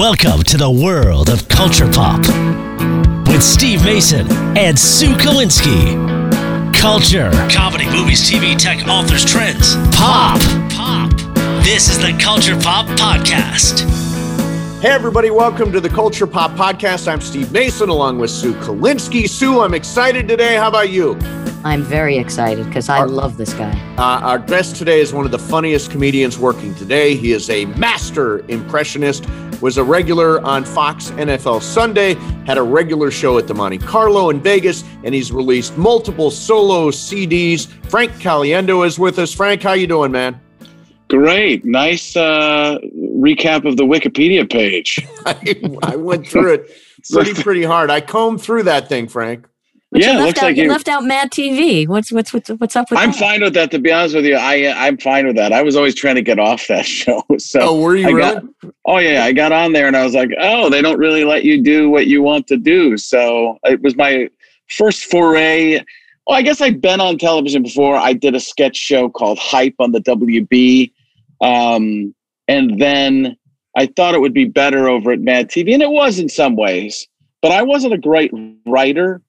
Welcome to the world of culture pop with Steve Mason and Sue Kalinsky. Culture, comedy, movies, TV, tech, authors, trends, pop, pop. This is the Culture Pop Podcast. Hey, everybody, welcome to the Culture Pop Podcast. I'm Steve Mason along with Sue Kalinsky. Sue, I'm excited today. How about you? I'm very excited because I Our- love this guy. Uh, our guest today is one of the funniest comedians working today. He is a master impressionist, was a regular on Fox NFL Sunday, had a regular show at the Monte Carlo in Vegas, and he's released multiple solo CDs. Frank Caliendo is with us. Frank, how you doing, man? Great. Nice uh, recap of the Wikipedia page. I, I went through it pretty, pretty hard. I combed through that thing, Frank. But yeah, you left looks out like you you. left out Mad TV. What's what's what's what's up with that? I'm that? fine with that. To be honest with you, I I'm fine with that. I was always trying to get off that show. So Oh, were you I really? got- oh yeah, I got on there and I was like, oh, they don't really let you do what you want to do. So it was my first foray. Well, I guess I've been on television before. I did a sketch show called Hype on the WB, um, and then I thought it would be better over at Mad TV, and it was in some ways. But I wasn't a great writer.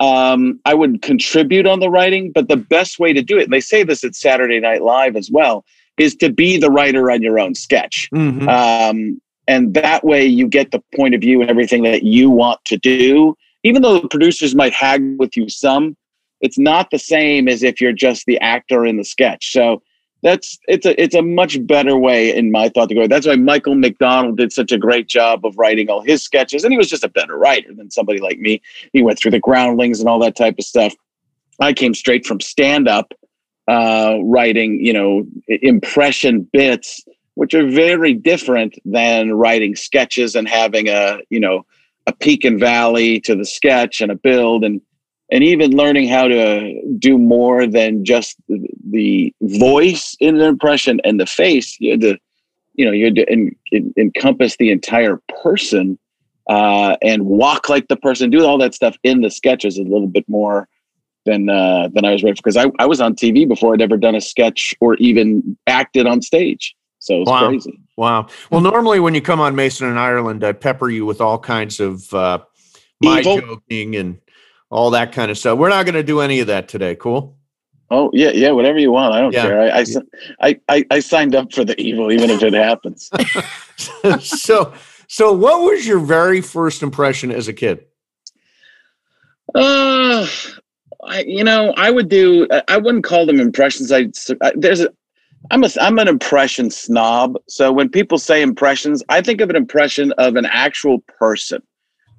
Um, I would contribute on the writing, but the best way to do it, and they say this at Saturday Night Live as well, is to be the writer on your own sketch. Mhm. Um, and that way you get the point of view and everything that you want to do. Even though the producers might haggle with you some, it's not the same as if you're just the actor in the sketch. So that's it's a it's a much better way in my thought to go. That's why Michael McDonald did such a great job of writing all his sketches, and he was just a better writer than somebody like me. He went through the groundlings and all that type of stuff. I came straight from stand up, uh, writing you know impression bits which are very different than writing sketches and having a you know a peak and valley to the sketch and a build and and even learning how to do more than just the- voice in an impression and the face you had to you know you had to en- en- encompass the entire person uh, and walk like the person do all that stuff in the sketches a little bit more than uh, than I was ready for because I, I was on TV before I'd ever done a sketch or even acted on stage. So it's Wow. crazy. Wow. Well, normally when you come on Mason and Ireland, I pepper you with all kinds of uh, my Evil. joking and all that kind of stuff. We're not going to do any of that today. Cool. Oh yeah, yeah, whatever you want. I don't Yeah. care. I, I, I, I, I signed up for the evil, even if it happens. so, so what was your very first impression as a kid? Uh, I, you know, I would do. I- I wouldn't call them impressions. I there's a. I'm a I'm an impression snob. So when people say impressions, I think of an impression of an actual person.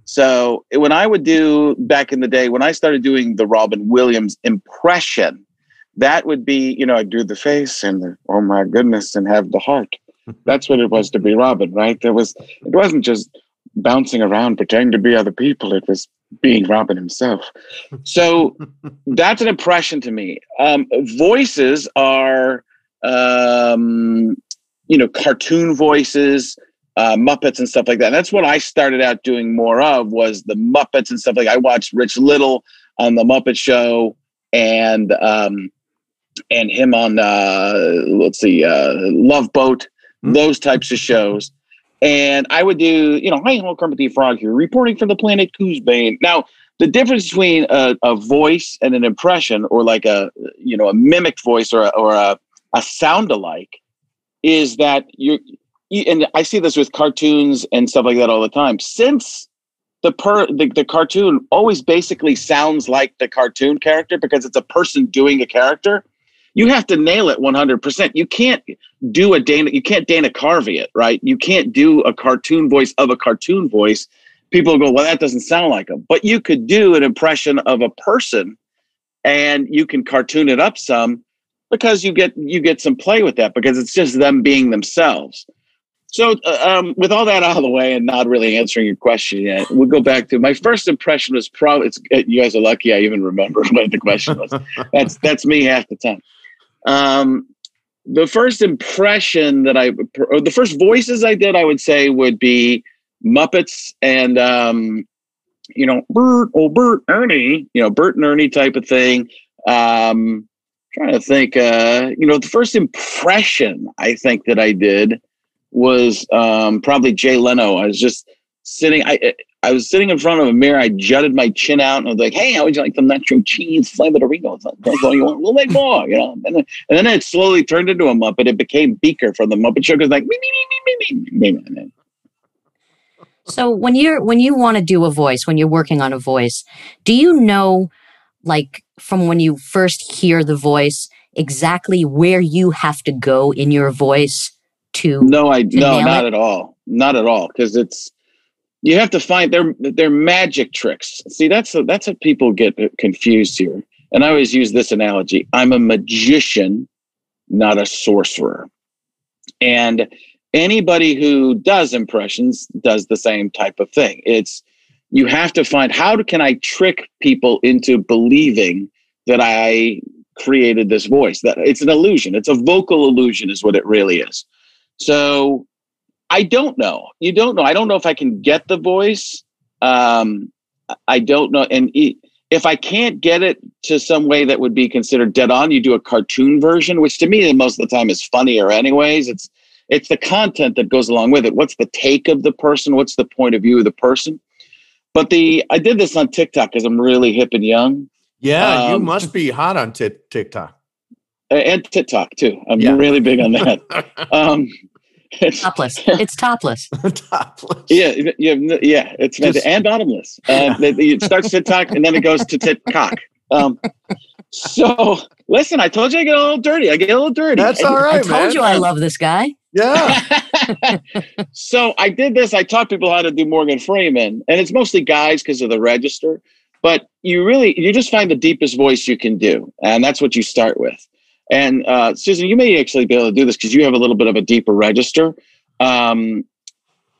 So when I would do back in the day, when I started doing the Robin Williams impression, that would be, you know, I'd do the face and the, oh my goodness, and have the heart. That's what it was to be Robin, right? There was it wasn't just bouncing around pretending to be other people. It was being Robin himself. So that's an impression to me. Um, voices are, um, you know, cartoon voices, uh, Muppets and stuff like that. And that's what I started out doing more of was the Muppets and stuff like. I watched Rich Little on the Muppet Show and um, and him on uh, let's see, uh, Love Boat, Hmm. those types of shows. And I would do, you know, hi, hello, Kermit the Frog here, reporting from the planet Koozebane. Now, the difference between a, a voice and an impression, or like a, you know, a mimicked voice or a, or a, a sound alike, is that you're, you- and I see this with cartoons and stuff like that all the time. Since the per the, the cartoon always basically sounds like the cartoon character because it's a person doing a character, you have to nail it 100%. You can't do a Dana, you can't Dana Carvey it, right? You can't do a cartoon voice of a cartoon voice. People go, well, that doesn't sound like him. But you could do an impression of a person and you can cartoon it up some because you get you get some play with that because it's just them being themselves. So, uh, um, with all that out of the way and not really answering your question yet, we'll go back to my first impression was probably. Uh, you guys are lucky I even remember what the question was. that's that's me half the time. Um, the first impression that I, or the first voices I did, I would say would be Muppets and, um, you know, Bert, oh Bert, Ernie, you know, Bert and Ernie type of thing. Um, trying to think, uh, you know, the first impression I think that I did was um, probably Jay Leno. I was just sitting. I I was sitting in front of a mirror. I jutted my chin out and I was like, "Hey, how would you like some nacho cheese flavored Doritos? That's all you want? We'll make more, you know." And then, and then it slowly turned into a Muppet. It became Beaker from the Muppet Show. Because like, me, me, me, me, me, me, me. So when you're when you want to do a voice, when you're working on a voice, do you know, like from when you first hear the voice, exactly where you have to go in your voice to? No, I to no, not it? at all, not at all. Because it's you have to find they're they're magic tricks. See, that's that's what people get uh, confused here. And I always use this analogy: I'm a magician, not a sorcerer. And anybody who does impressions does the same type of thing. It's you have to find how can I trick people into believing that I created this voice that it's an illusion. It's a vocal illusion is what it really is. So I don't know. You don't know. I don't know if I can get the voice. Um, I don't know. And if I can't get it to some way that would be considered dead on, you do a cartoon version, which to me most of the time is funnier. Anyways, it's it's the content that goes along with it. What's the take of the person? What's the point of view of the person? But the I did this on TikTok because I'm really hip and young, Yeah, you Um, must be hot on Tik TikTok. And TikTok too. I'm Yeah. really big on that. um, it's, Topless. It's topless. Topless. Yeah, yeah, yeah. It's Just- and bottomless. Uh, it, it starts TikTok and then it goes to TikTok. Um, so listen, I told you I get a little dirty. I get a little dirty. That's I- all I told man. you I love this guy. Yeah. so I did this. I taught people how to do Morgan Freeman, and it's mostly guys because of the register. But you really, you just find the deepest voice you can do, and that's what you start with. And uh, Susan, you may actually be able to do this because you have a little bit of a deeper register, um,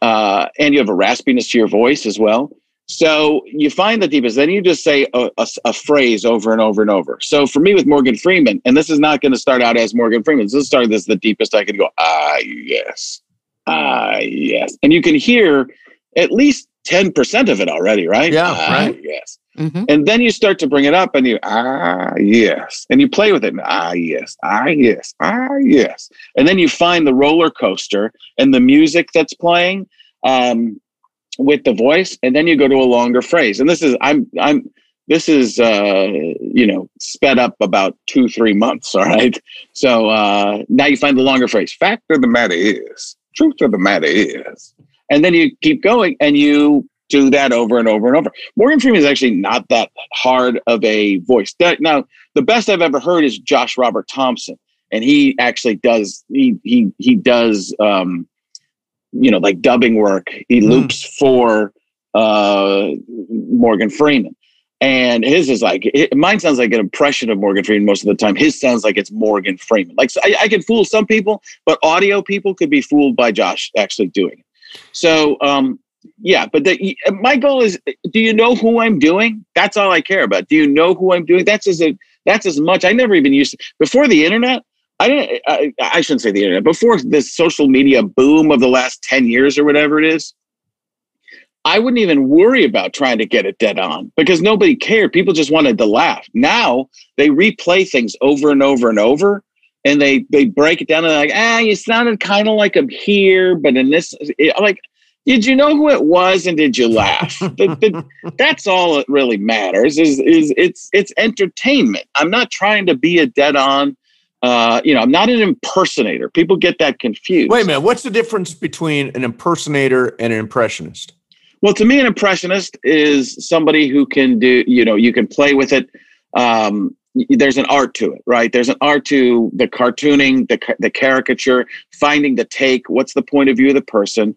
uh, and you have a raspiness to your voice as well. So you find the deepest. Then you just say a, a, a phrase over and over and over. So for me with Morgan Freeman, and this is not going to start out as Morgan Freeman. This is as the deepest I could go. Ah, yes. Ah, yes. And you can hear at least 10% of it already, right? Yeah, ah, right. Yes. hmm And then you start to bring it up and you, ah, yes. And you play with it. Ah, yes. Ah, yes. Ah, yes. And then you find the roller coaster and the music that's playing um, with the voice. And then you go to a longer phrase. And this is, I'm, I'm, this is, uh, you know, sped up about two, three months. All right. So uh, now you find the longer phrase. Fact of the matter is, truth of the matter is. And then you keep going and you do that over and over and over. Morgan Freeman is actually not that hard of a voice. Now, the best I've ever heard is Josh Robert Thompson, and he actually does he he he does um, you know like dubbing work. He Hmm. loops for uh, Morgan Freeman. And his is like it, mine sounds like an impression of Morgan Freeman most of the time. His sounds like it's Morgan Freeman. Like so I, I can fool some people, but audio people could be fooled by Josh actually doing it. So um, yeah, but the, my goal is: Do you know who I'm doing? That's all I care about. Do you know who I'm doing? That's as a, that's as much. I never even used to, before the internet. I didn't. I, I shouldn't say the internet. Before the social media boom of the last ten years or whatever it is, I wouldn't even worry about trying to get it dead on because nobody cared. People just wanted to laugh. Now they replay things over and over and over, and they they break it down and they're like, ah, you sounded kind of like I'm here, but in this, I'm like, did you know who it was and did you laugh? The- the- that's all that really matters. Is is it's it's entertainment. I'm not trying to be a dead on. Uh, you know, I'm not an impersonator. People get that confused. Wait a minute. What's the difference between an impersonator and an impressionist? Well, to me, an impressionist is somebody who can do, you know, you can play with it. Um, there's an art to it, right? There's an art to the cartooning, the, the caricature, finding the take. What's the point of view of the person?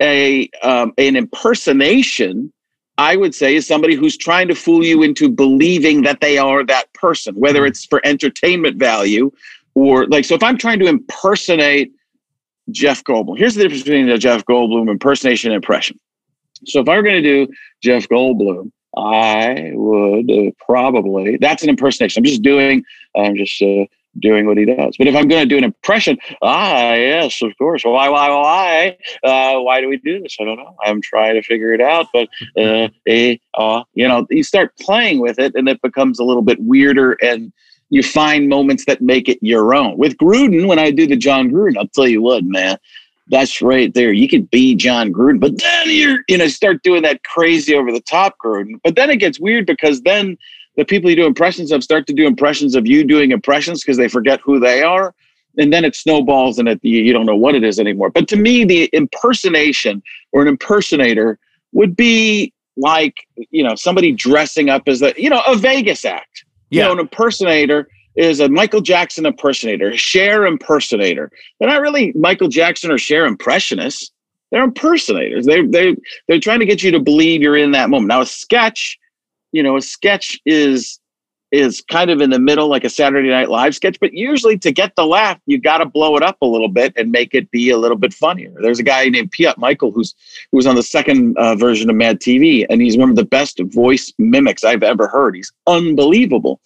A um, an impersonation, I would say, is somebody who's trying to fool you into believing that they are that person, whether it's for entertainment value or like. So, if I'm trying to impersonate Jeff Goldblum, here's the difference between a Jeff Goldblum impersonation and impression. So if I were going to do Jeff Goldblum, I would uh, probably that's an impersonation. I'm just doing I'm just uh, doing what he does. But if I'm going to do an impression, ah yes, of course. Why why why? Uh, why do we do this? I don't know. I'm trying to figure it out. But uh, eh, uh, you know, you start playing with it, and it becomes a little bit weirder and. You find moments that make it your own. With Gruden, when I do the Jon Gruden, I'll tell you what, man, that's right there. You could be Jon Gruden, but then you're, you know, start doing that crazy over the top Gruden. But then it gets weird because then the people you do impressions of start to do impressions of you doing impressions because they forget who they are. And then it snowballs and it, you don't know what it is anymore. But to me, the impersonation or an impersonator would be like, you know, somebody dressing up as a, you know, a Vegas act. Yeah. You know, an impersonator is a Michael Jackson impersonator, Cher impersonator. They're not really Michael Jackson or Cher impressionists. They're impersonators. They they they're trying to get you to believe you're in that moment. Now a sketch, you know, a sketch is is kind of in the middle like a Saturday Night Live sketch, but usually to get the laugh, you got to blow it up a little bit and make it be a little bit funnier. There's a guy named Piotr Michael who's who was on the second uh, version of Mad TV, and he's one of the best voice mimics I've ever heard. He's unbelievable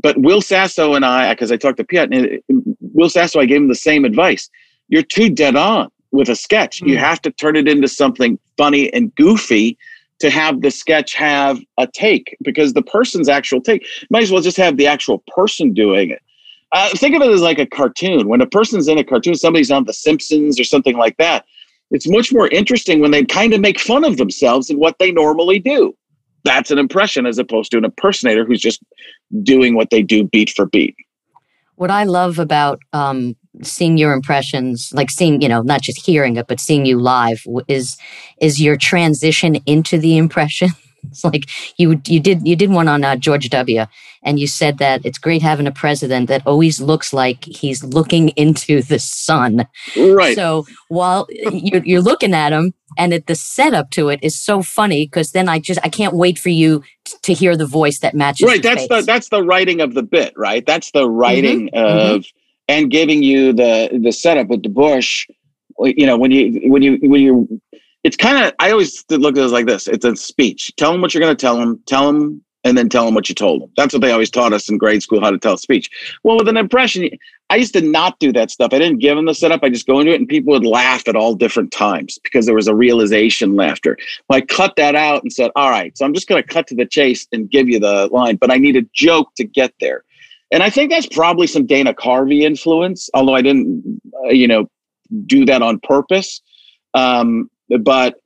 but Will Sasso and I, because I talked to Piet, and Will Sasso, I gave him the same advice. You're too dead on with a sketch. Mm. You hmm. have to turn it into something funny and goofy to have the sketch have a take because the person's actual take might as well just have the actual person doing it. Uh, think of it as like a cartoon. When a person's in a cartoon, somebody's on The Simpsons or something like that. It's much more interesting when they kind of make fun of themselves and what they normally do that's an impression as opposed to an impersonator who's just doing what they do beat for beat. What I love about um, seeing your impressions, like seeing, you know, not just hearing it, but seeing you live, is is your transition into the impression. It's like you you did you did one on uh, George W. and you said that it's great having a president that always looks like he's looking into the sun. Right. So while you're, you're looking at him, and it, the setup to it is so funny because then I just I can't wait for you t- to hear the voice that matches. Right. That's face. the that's the writing of the bit. Right. That's the writing mm-hmm. of mm-hmm. and giving you the the setup with the bush. You know when you when you when you it's kind of I always look at it like this. It's a speech. Tell them what you're going to tell them. Tell them, and then tell them what you told them. That's what they always taught us in grade school how to tell a speech. Well, with an impression, I used to not do that stuff. I didn't give them the setup. I just go into it, and people would laugh at all different times because there was a realization laughter. Well, I cut that out and said, "All right, so I'm just going to cut to the chase and give you the line, but I need a joke to get there." And I think that's probably some Dana Carvey influence, although I didn't, uh, you know, do that on purpose. Um, but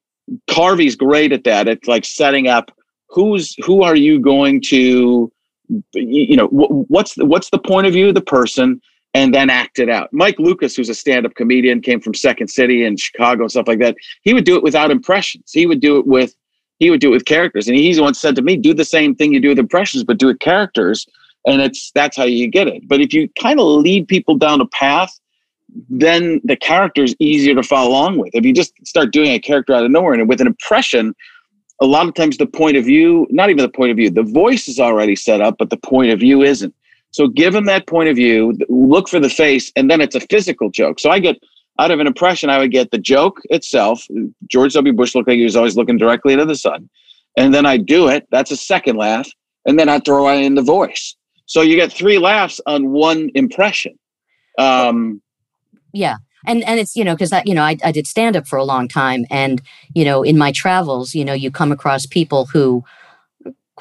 Carvey's great at that. It's like setting up who's who are you going to, you know, what's the, what's the point of view of the person, and then act it out. Mike Lucas, who's a stand-up comedian, came from Second City and Chicago and stuff like that. He would do it without impressions. He would do it with he would do it with characters. And he's once said to me, "Do the same thing you do with impressions, but do it characters." And it's that's how you get it. But if you kind of lead people down a path then the character is easier to follow along with. If you just start doing a character out of nowhere and with an impression, a lot of times the point of view, not even the point of view, the voice is already set up, but the point of view isn't. So give them that point of view, look for the face, and then it's a physical joke. So I get out of an impression, I would get the joke itself. George W. Bush looked like he was always looking directly into the sun. And then I do it. That's a second laugh. And then I throw in the voice. So you get three laughs on one impression. Um, yeah. And and it's you know because you know I, I did stand up for a long time and you know in my travels you know you come across people who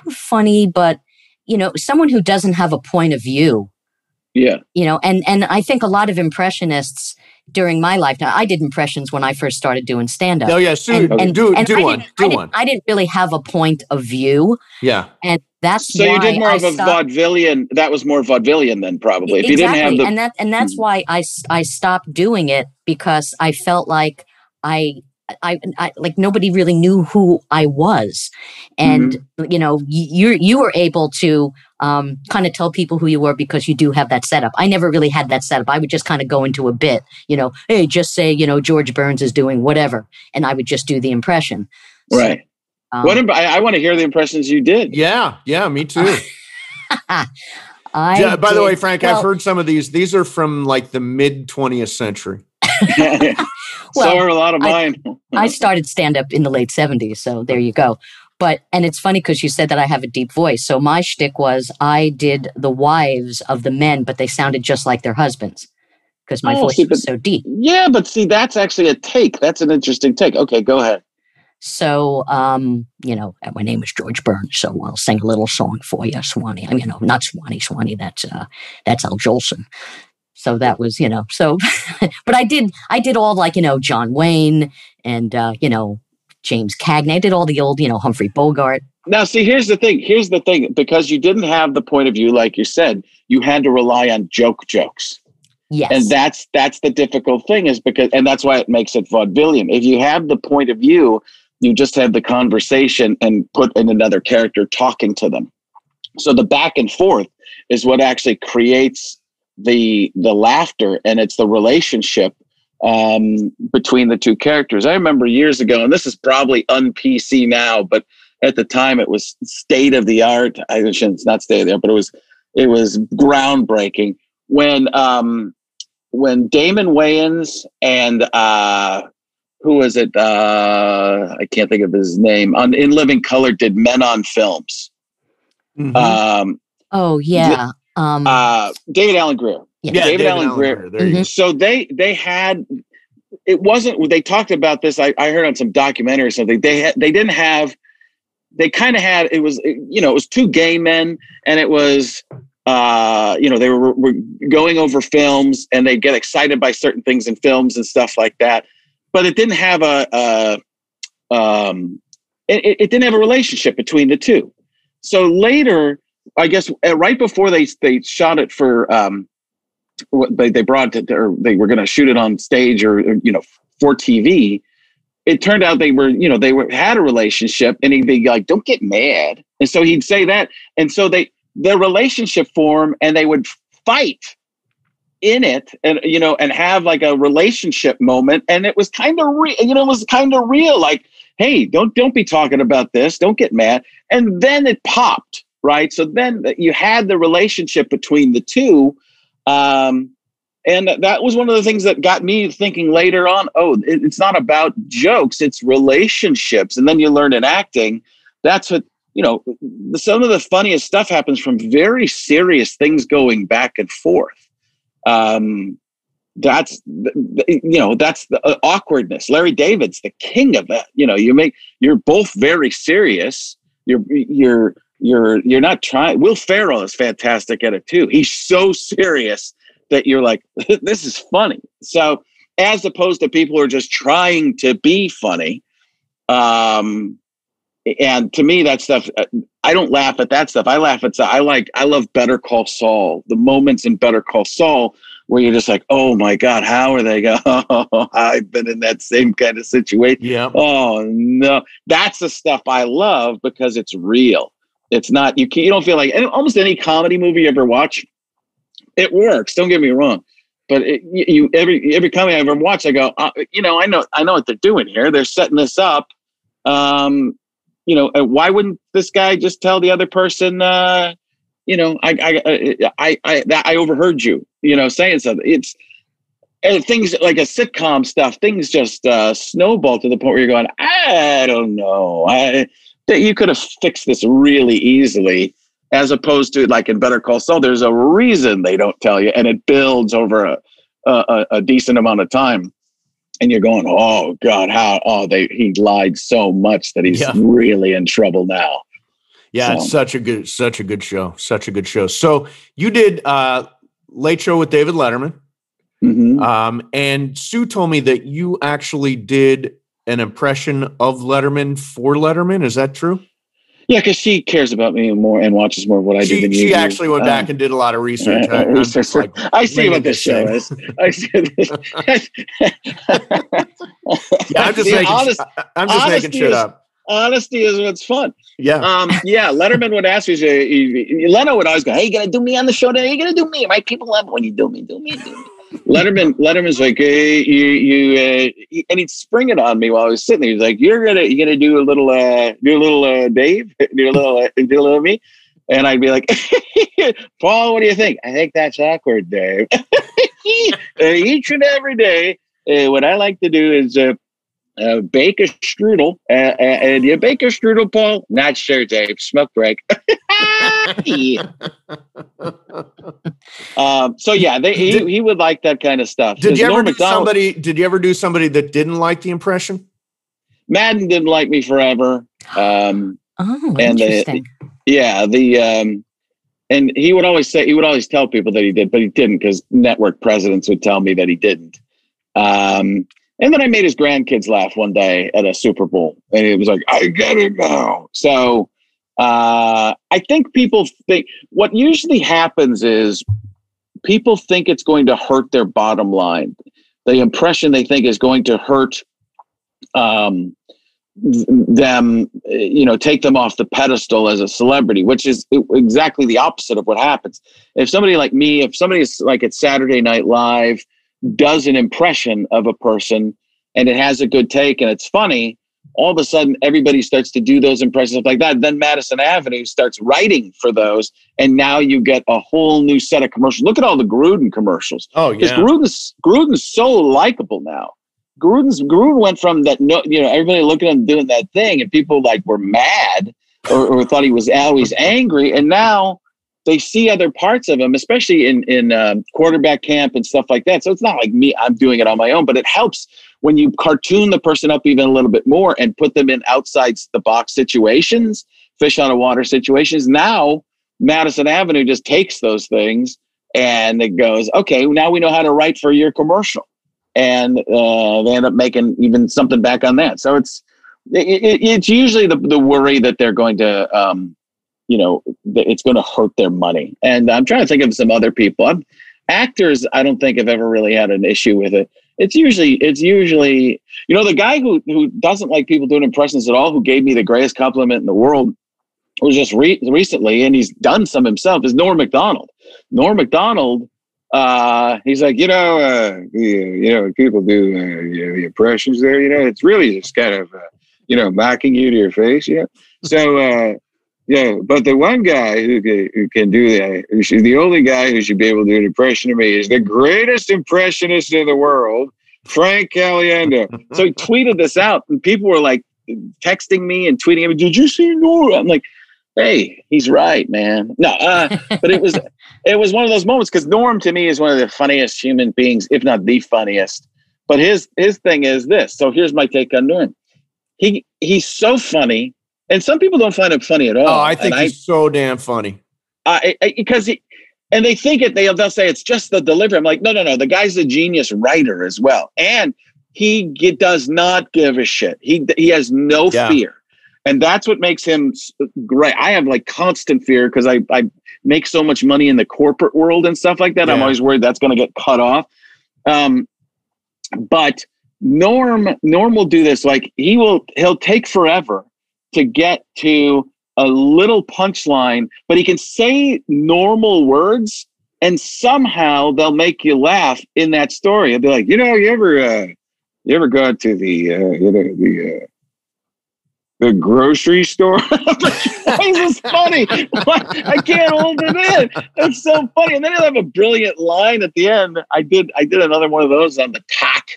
funny but you know someone who doesn't have a point of view yeah you know and and i think a lot of impressionists during my lifetime i did impressions when i first started doing stand up oh yeah so and, and, do, and do I one do I one I didn't really have a point of view yeah and that's so you did more I of a stopped, vaudevillian. That was more vaudevillian then, probably. If exactly. you didn't have the, and that and that's hmm. why I I stopped doing it because I felt like I I, I, like nobody really knew who I was, and mm-hmm. you know you you were able to um, kind of tell people who you were because you do have that setup. I never really had that setup. I would just kind of go into a bit, you know, hey, just say you know George Burns is doing whatever, and I would just do the impression. Right. So, um, what I, I want to hear the impressions you did. Yeah, yeah, me too. I yeah, by did, the way, Frank, well, I've heard some of these. These are from like the mid 20th century. well, so are a lot of mine. I, I started stand up in the late 70s, so there you go. But and it's funny because you said that I have a deep voice. So my shtick was I did the wives of the men, but they sounded just like their husbands because my oh, voice see, was so deep. Yeah, but see, that's actually a take. That's an interesting take. Okay, go ahead. So, um, you know, uh, my name is George Burns, so I'll sing a little song for you, Swanee. I mean, you know, not Swanee, Swanee. That's uh, that's Al Jolson. So that was you know so but i did i did all like you know john wayne and uh you know james cagney i did all the old you know humphrey bogart Now, see, here's the thing. Here's the thing. Because you didn't have the point of view, like you said, you had to rely on joke jokes. yes and that's that's the difficult thing is because and that's why it makes it vaudevillian if you have the point of view you just have the conversation and put in another character talking to them so the back and forth is what actually creates the the laughter and it's the relationship um, between the two characters i remember years ago and this is probably un pc now but at the time it was state of the art i shouldn't it's not state of the art but it was it was groundbreaking when um when Damon Wayans and uh, who was it? Uh, I can't think of his name. On In Living Color, did Men on Films. Mhm. Um, oh yeah um uh, David Alan Grier. yeah. David Alan Grier. There you go. So they they had. It wasn't. They talked about this. I, I heard on some documentary or something. They had. They didn't have. They kind of had. It was. You know. It was two gay men, and it was. Uh, you know, they were, were going over films, and they get excited by certain things in films and stuff like that. But it didn't have a. a um, it, it- it didn't have a relationship between the two. So later, I guess uh, right before they they shot it for um, they they brought it or they were going to shoot it on stage or, or, you know for TV. It turned out they were you know they were had a relationship and he'd be like, "Don't get mad," and so he'd say that, and so they their relationship form and they would fight in it and you know and have like a relationship moment and it was kind of real you know it was kind of real like hey don't don't be talking about this. Don't get mad. And then it popped right? So then you had the relationship between the two um and that was one of the things that got me thinking later on oh it's not about jokes it's relationships. And then you learn in acting that's what you know some of the funniest stuff happens from very serious things going back and forth. Um that's th- th- you know that's the uh, awkwardness. Larry david's the king of that. You know you make you're both very serious. You're you're you're you're not trying will ferrell is fantastic at it too. He's so serious that you're like this is funny. So as opposed to people who are just trying to be funny um and to me that stuff uh, i don't laugh at that stuff. I laugh at i like i love better call saul the moments in better call saul where you're just like oh my god how are they going oh, i've been in that same kind of situation. Yeah. oh no. That's the stuff i love because it's real it's not you can, you don't feel like almost any comedy movie you ever watch it works don't get me wrong. But it, you, every every comedy i ever watched i go uh, you know i know i know what they're doing here. They're setting this up um you know uh, why wouldn't this guy just tell the other person uh you know i i i i, that I overheard you you know saying something? It's and things like a sitcom stuff things just uh snowball to the point where you're going i don't know. I that you could have fixed this really easily as opposed to like in better call saul there's a reason they don't tell you and it builds over a a, a decent amount of time and you're going oh god how oh they he lied so much that he's Yeah. really in trouble now Yeah, it's such a good, such a good show. Such a good show. So you did uh Late Show with David Letterman. Mhm. Um, and Sue told me that you actually did an impression of Letterman for Letterman. Is that true? yeah because she cares about me more and watches more of what i do she than you she do. actually went Um, back and did a lot of research. uh, I, research. like, I see what this show is. I see this. yeah, I'm just making, honest- I'm just making shit is- up. honesty is what's fun. Yeah. Um, yeah, Letterman would ask me, say, he- he- Leno would always go, "Hey, you gonna do me on the show today? Are You gonna do me? My people love it when you do me, do me, do me." Letterman, Letterman's like, "Hey, you, you," uh, and he'd spring it on me while I was sitting there. He's like, "You're gonna, you're gonna do a little, uh, do a little, uh, Dave, do a little, uh, do a little me," and I'd be like, "Paul, what do you think?" I think that's awkward, Dave. Each and every day, uh, what I like to do is. Uh, uh, bake a strudel. Uh, uh, and you bake a strudel, Paul? Not sure, Dave. Smoke break. Yeah. um, so yeah, they, he, Did- he would like that kind of stuff. Did 'Cause you ever Norm do Macdonald- somebody? Did you ever do somebody that didn't like the impression? Madden didn't like me forever. Um, Oh, And the- interesting. yeah, the um, and he would always say he would always tell people that he did, but he didn't because network presidents would tell me that he didn't. Um, and then I made his grandkids laugh one day at a Super Bowl, and he was like, "I get it now." So uh, I think people think what usually happens is people think it's going to hurt their bottom line. The impression they think is going to hurt um, them, you know, take them off the pedestal as a celebrity, which is exactly the opposite of what happens. If somebody like me, if somebody's like at Saturday Night Live, does an impression of a person and it has a good take and it's funny, all of a sudden everybody starts to do those impressions like that. Then Madison Avenue starts writing for those, and now you get a whole new set of commercials. Look at all the Gruden commercials. Oh yeah, because Gruden's Gruden's so likable now. Gruden's Gruden went from that no, you know, everybody looking at him doing that thing, and people like were mad or, or thought he was always angry, and now they see other parts of him, especially in in um, quarterback camp and stuff like that. So it's not like me; I'm doing it on my own, but it helps when you cartoon the person up even a little bit more and put them in outside the box situations, fish on a water situations. Now Madison Avenue just takes those things and it goes, okay, now we know how to write for your commercial, and uh, they end up making even something back on that. So it's it, it's usually the the worry that they're going to. Um, you know, it's going to hurt their money. And I'm trying to think of some other people. I'm, actors, I don't think have ever really had an issue with it. It's usually, it's usually, you know, the guy who who doesn't like people doing impressions at all, who gave me the greatest compliment in the world, was just re- recently, and he's done some himself. Is Norm Macdonald. Norm Macdonald. Uh, he's like, you know, uh, you, you know, people do uh, you know, the impressions there. You know, it's really just kind of, uh, you know, mocking you to your face. Yeah. So, uh, yeah, but the one guy who can, who can do that, who's the only guy who should be able to do an impression of me, is the greatest impressionist in the world, Frank Caliendo. so he tweeted this out, and people were like texting me and tweeting me, "Did you see Nora?" I'm like, "Hey, he's right, man." No, uh, but it was it was one of those moments because Norm to me is one of the funniest human beings, if not the funniest. But his his thing is this. So here's my take on Norm. He he's so funny and some people don't find it funny at all. Oh, I think and he's I, so damn funny. Because he, and they think it. They they'll say it's just the delivery. I'm like, no, no, no. The guy's a genius writer as well, and he does not give a shit. He he has no yeah. fear, and that's what makes him great. I have like constant fear because I I make so much money in the corporate world and stuff like that. Yeah. I'm always worried that's going to get cut off. Um, but Norm Norm will do this. Like he will he'll take forever to get to a little punchline, but he can say normal words and somehow they'll make you laugh in that story. He'll be like, you know, you ever uh, you ever go to the uh, you know the uh, the grocery store? Why is this funny? I can't hold it in. It's so funny. And then he'll have a brilliant line at the end. I did I did another one of those on the tack,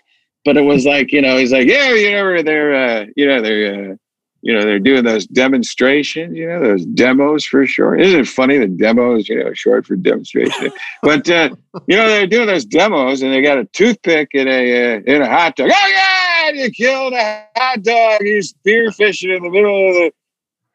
but it was like, you know, he's like, yeah, you know, they're uh, you know, they're uh, you know, they're doing those demonstrations, you know, those demos for sure. Isn't it funny that demos, you know, short for demonstration? but uh, you know, they're doing those demos and they got a toothpick in a uh, in a hot dog. Oh yeah, you killed a hot dog. He's spear fishing in the middle of the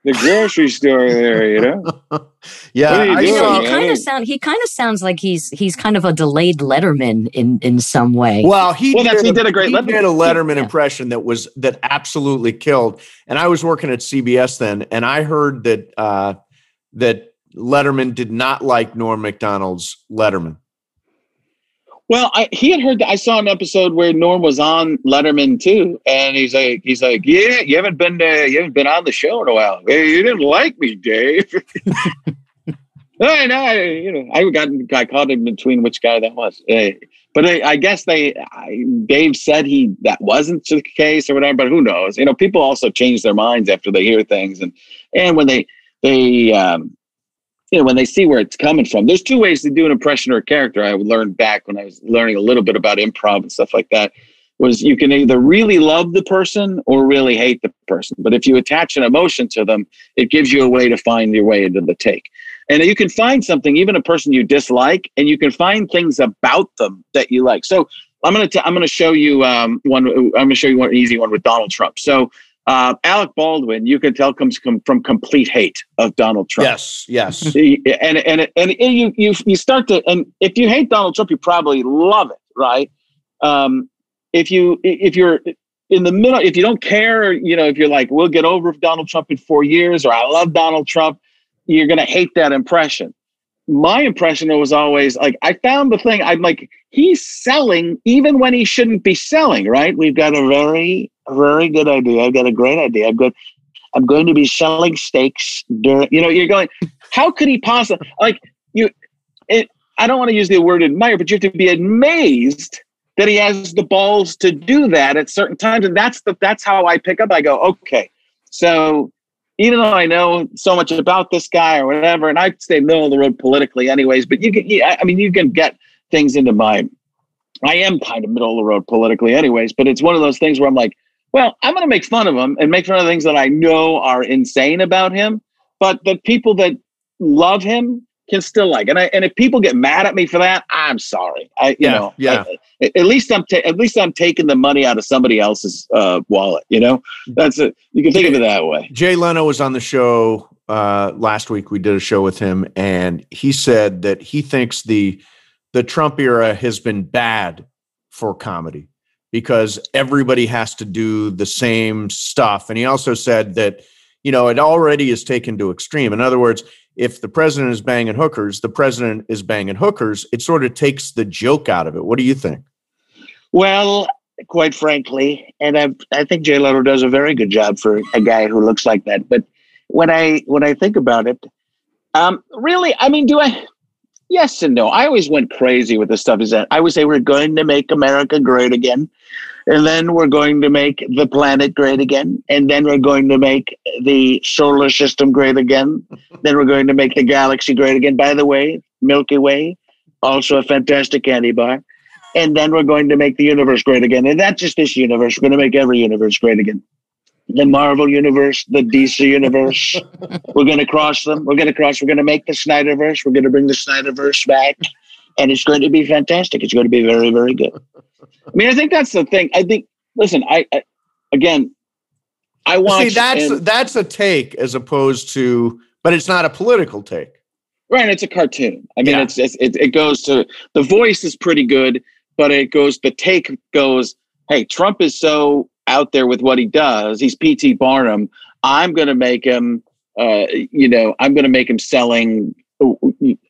the grocery store there, you know. yeah, you, you know, he kind of sound he kind of sounds like he's he's kind of a delayed Letterman in in some way. Well, he well, did, he did a great he Letterman. did a Letterman yeah. impression that was that absolutely killed. And I was working at CBS then, and I heard that uh, that Letterman did not like Norm Macdonald's Letterman. Well, I, he had heard that I saw an episode where Norm was on Letterman too, and he's like, he's like, yeah, you haven't been, uh, you haven't been on the show in a while. Hey, you didn't like me, Dave. I know, you know, I got, I caught him between which guy that was. Uh, but I, I guess they, I, Dave said he that wasn't the case or whatever. But who knows? You know, people also change their minds after they hear things, and and when they they um, you know, when they see where it's coming from. There's two ways to do an impression or a character. I learned back when I was learning a little bit about improv and stuff like that. Was you can either really love the person or really hate the person. But if you attach an emotion to them, it gives you a way to find your way into the take. And you can find something, even a person you dislike, and you can find things about them that you like. So I'm gonna t- I'm gonna show you um, one. I'm gonna show you one easy one with Donald Trump. So Uh, Alec Baldwin, you can tell comes com- from complete hate of Donald Trump. Yes, yes. and and and, and you you you start to and if you hate Donald Trump, you probably love it, right? Um, if you if you're in the middle, if you don't care, you know, if you're like, we'll get over Donald Trump in four years, or I love Donald Trump, you're gonna hate that impression. My impression was always like I found the thing. I'm like he's selling even when he shouldn't be selling. Right? We've got a very very good idea. I've got a great idea. I've got I'm going to be selling steaks during. You know, you're going. How could he possibly like you? It, I don't want to use the word admire, but you have to be amazed that he has the balls to do that at certain times, and that's the that's how I pick up. I go, okay, so even though I know so much about this guy or whatever, and I stay middle of the road politically, anyways, but you can, I mean, you can get things into my. I am kind of middle of the road politically, anyways, but it's one of those things where I'm like, well, I'm going to make fun of him and make fun of things that I know are insane about him, but the people that love him can still like. And I, and if people get mad at me for that, I'm sorry. I you Yeah, know yeah. I- at least I'm ta- at least I'm taking the money out of somebody else's uh, wallet. You know, that's it. You can think of it that way. Jay Leno was on the show uh, last week. We did a show with him, and he said that he thinks the the Trump era has been bad for comedy because everybody has to do the same stuff. And he also said that you know it already is taken to extreme. In other words, if the president is banging hookers, the president is banging hookers. It sort of takes the joke out of it. What do you think? Well, quite frankly, and I I think Jay Leno does a very good job for a guy who looks like that. But when I when I think about it, um, really, I mean, do I? Yes and no. I always went crazy with this stuff. Is that I would say we're going to make America great again, and then we're going to make the planet great again, and then we're going to make the solar system great again. then we're going to make the galaxy great again. By the way, Milky Way, also a fantastic candy bar and then we're going to make the universe great again. And that's just this universe, we're going to make every universe great again. The Marvel universe, the DC universe, we're going to cross them. We're going to cross, we're going to make the Snyderverse. We're going to bring the Snyderverse back. And it's going to be fantastic. It's going to be very, very good. I mean, I think that's the thing. I think, listen, I, I again, I want to See, that's that's a take as opposed to, but it's not a political take. Right, it's a cartoon. I mean, Yeah. it's, it's it, it goes to the voice is pretty good, but it goes the take goes. Hey, Trump is so out there with what he does. He's P.T. Barnum. I'm going to make him. Uh, you know, I'm going to make him selling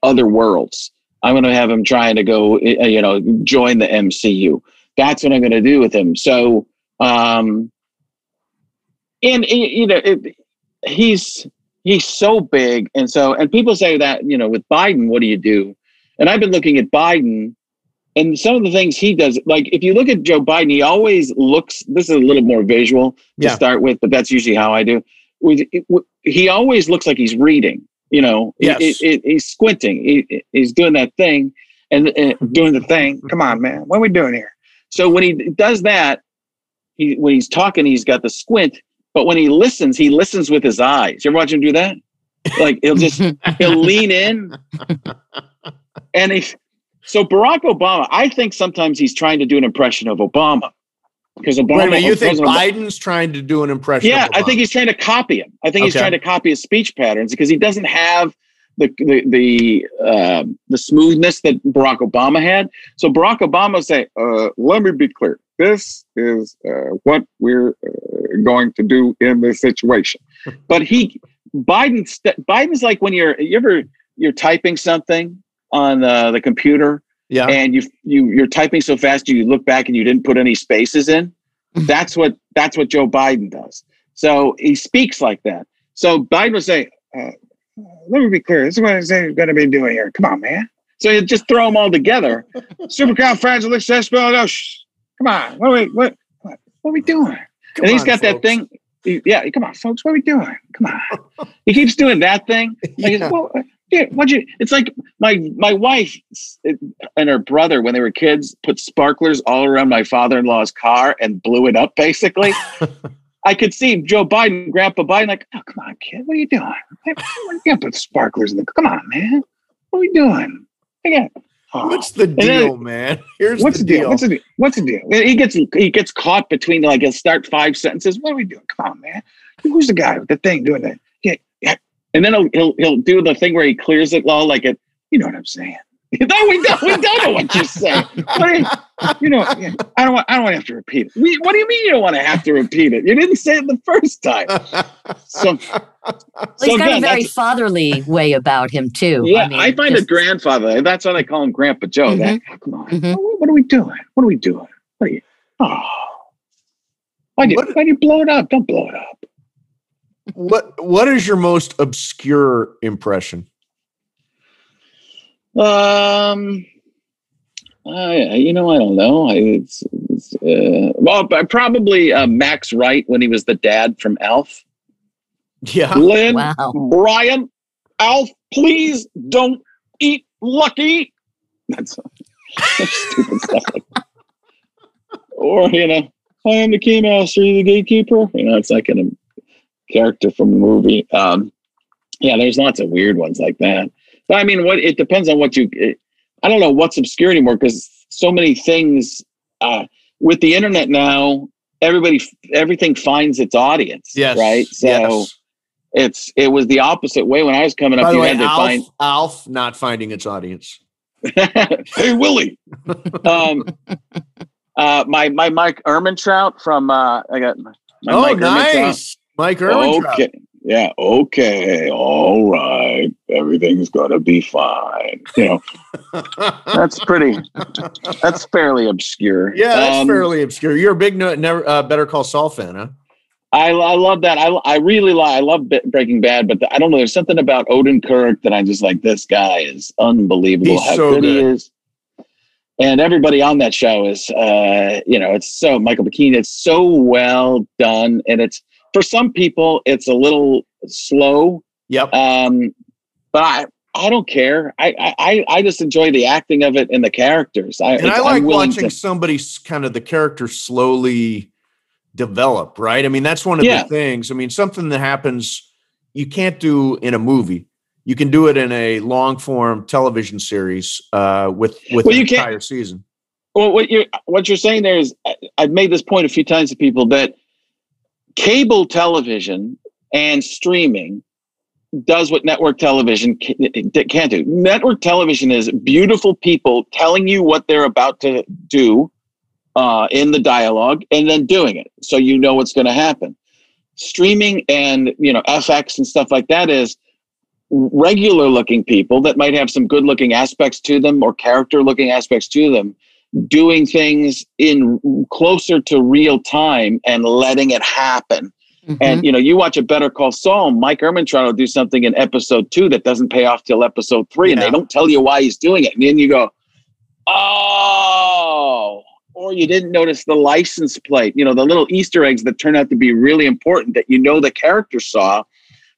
other worlds. I'm going to have him trying to go. You know, join the MCU. That's what I'm going to do with him. So, um, and you know, it, he's he's so big and so and people say that you know with biden what do you do and i've been looking at biden and some of the things he does like if you look at joe biden he always looks this is a little more visual to Yeah. start with but that's usually how i do With- he always looks like he's reading you know Yes. it- it- he's squinting he, he's doing that thing and, and doing the thing come on man what are we doing here so when he does that he when he's talking he's got the squint but when he listens, he listens with his eyes. You ever watch him do that? Like he'll just he'll lean in, and he. So Barack Obama, I think sometimes he's trying to do an impression of Obama because Obama. Wait a minute, you think Biden's trying to do an impression? yeah, I think he's trying to copy him. I think he's trying to copy his speech patterns because he doesn't have the the the uh, the smoothness that Barack Obama had. So Barack Obama say, uh, "Let me be clear. This is uh, what we're uh, going to do in this situation." But he Biden st- Biden's like when you're you ever you're typing something on uh, the computer yeah. and you you you're typing so fast you look back and you didn't put any spaces in? That's what that's what joe biden does. So he speaks like that. So biden would say uh, let me be clear. This is what i'm going to be doing here. Come on man. So you just throw them all together. Supercalifragilisticexpialidocious come on. What are we what what, what are we doing? Come and he's on, got that thing yeah come on folks. What are we doing? Come on. He keeps doing that thing. Like, Yeah. well, yeah, what you? It's like my my wife and her brother when they were kids put sparklers all around my father-in-law's car and blew it up. Basically, I could see Joe Biden, Grandpa Biden, like, oh come on, kid, what are you doing? You can't put sparklers in the. Come on, man, what are we doing? Again, What's the then- deal, man? Here's What's the the deal? deal. What's the deal? What's the deal? He gets he gets caught between like he'll start five sentences. What are we doing? Come on, man. Who's the guy with the thing doing that? Yeah, yeah. And then he'll he'll he'll do the thing where he clears it all like it. You know what I'm saying? no, we don't. We don't know what you're saying. What are you, you know, I don't want. I don't want to have to repeat it. We, what do you mean you don't want to have to repeat it? You didn't say it the first time. So, Well, so he's got again, a very fatherly way about him too. yeah, I, mean, find just- a grandfather. That's what I call him, Grandpa Joe. That come on, Mhm. what, what are we doing? What are we doing? What are you? Oh, why do you, What- why do you blow it up? Don't blow it up. What What is your most obscure impression? Um, I, you know, I don't know. I, it's, it's uh, well, probably uh, Max Wright when he was the dad from Alf. Yeah. Lynn, Wow. Brian, Alf, please don't eat Lucky. That's, that's stupid stuff. Like that. Or you know, I am the keymaster, you the gatekeeper. You know, it's like a character from a movie. Um, yeah, there's lots of weird ones like that. But I mean, what it depends on what you. It, I don't know what's obscure anymore because so many things uh, with the internet now. Everybody, everything finds its audience. Yes. Right. So yes. it's it was the opposite way when I was coming up. By the you way, had to Alf, find Alf not finding its audience. hey Willie. um, uh, my my Mike Ehrmantraut from uh, I got my oh, Mike nice, Mike. Okay. Yeah. Okay. All right. Everything's gonna be fine. You know, that's pretty. That's fairly obscure. yeah, that's Um, fairly obscure. You're a big no, never uh, Better Call Saul fan, huh? I, I love that. I, I really like. I love Breaking Bad, but the, I don't know. There's something about Odenkirk that I'm just like. This guy is unbelievable. He's how so good, he is. And everybody on that show is, uh, you know, it's so Michael McKean. It's so well done, and it's for some people it's a little slow. Yep. Um, but I, I don't care. I, I- I, just enjoy the acting of it and the characters. I, and I like watching to- somebody's kind of the character slowly develop, right? I mean, that's one of Yeah. the things. I mean, something that happens you can't do in a movie. You can do it in a long form television series uh, with with Well, an entire season. Well, what you're what you're saying there is, I've made this point a few times to people that cable television and streaming does what network television can't do. Network television is beautiful people telling you what they're about to do uh, in the dialogue and then doing it, so you know what's going to happen. Streaming and you know FX and stuff like that is regular looking people that might have some good looking aspects to them or character looking aspects to them doing things in closer to real time and letting it happen. Mhm. And you know, you watch a Better Call Saul, Mike Ehrmantraut will do something in episode two that doesn't pay off till episode three, and they don't tell you why he's doing it. And then you go, oh, or you didn't notice the license plate, you know, the little Easter eggs that turn out to be really important that you know the character saw,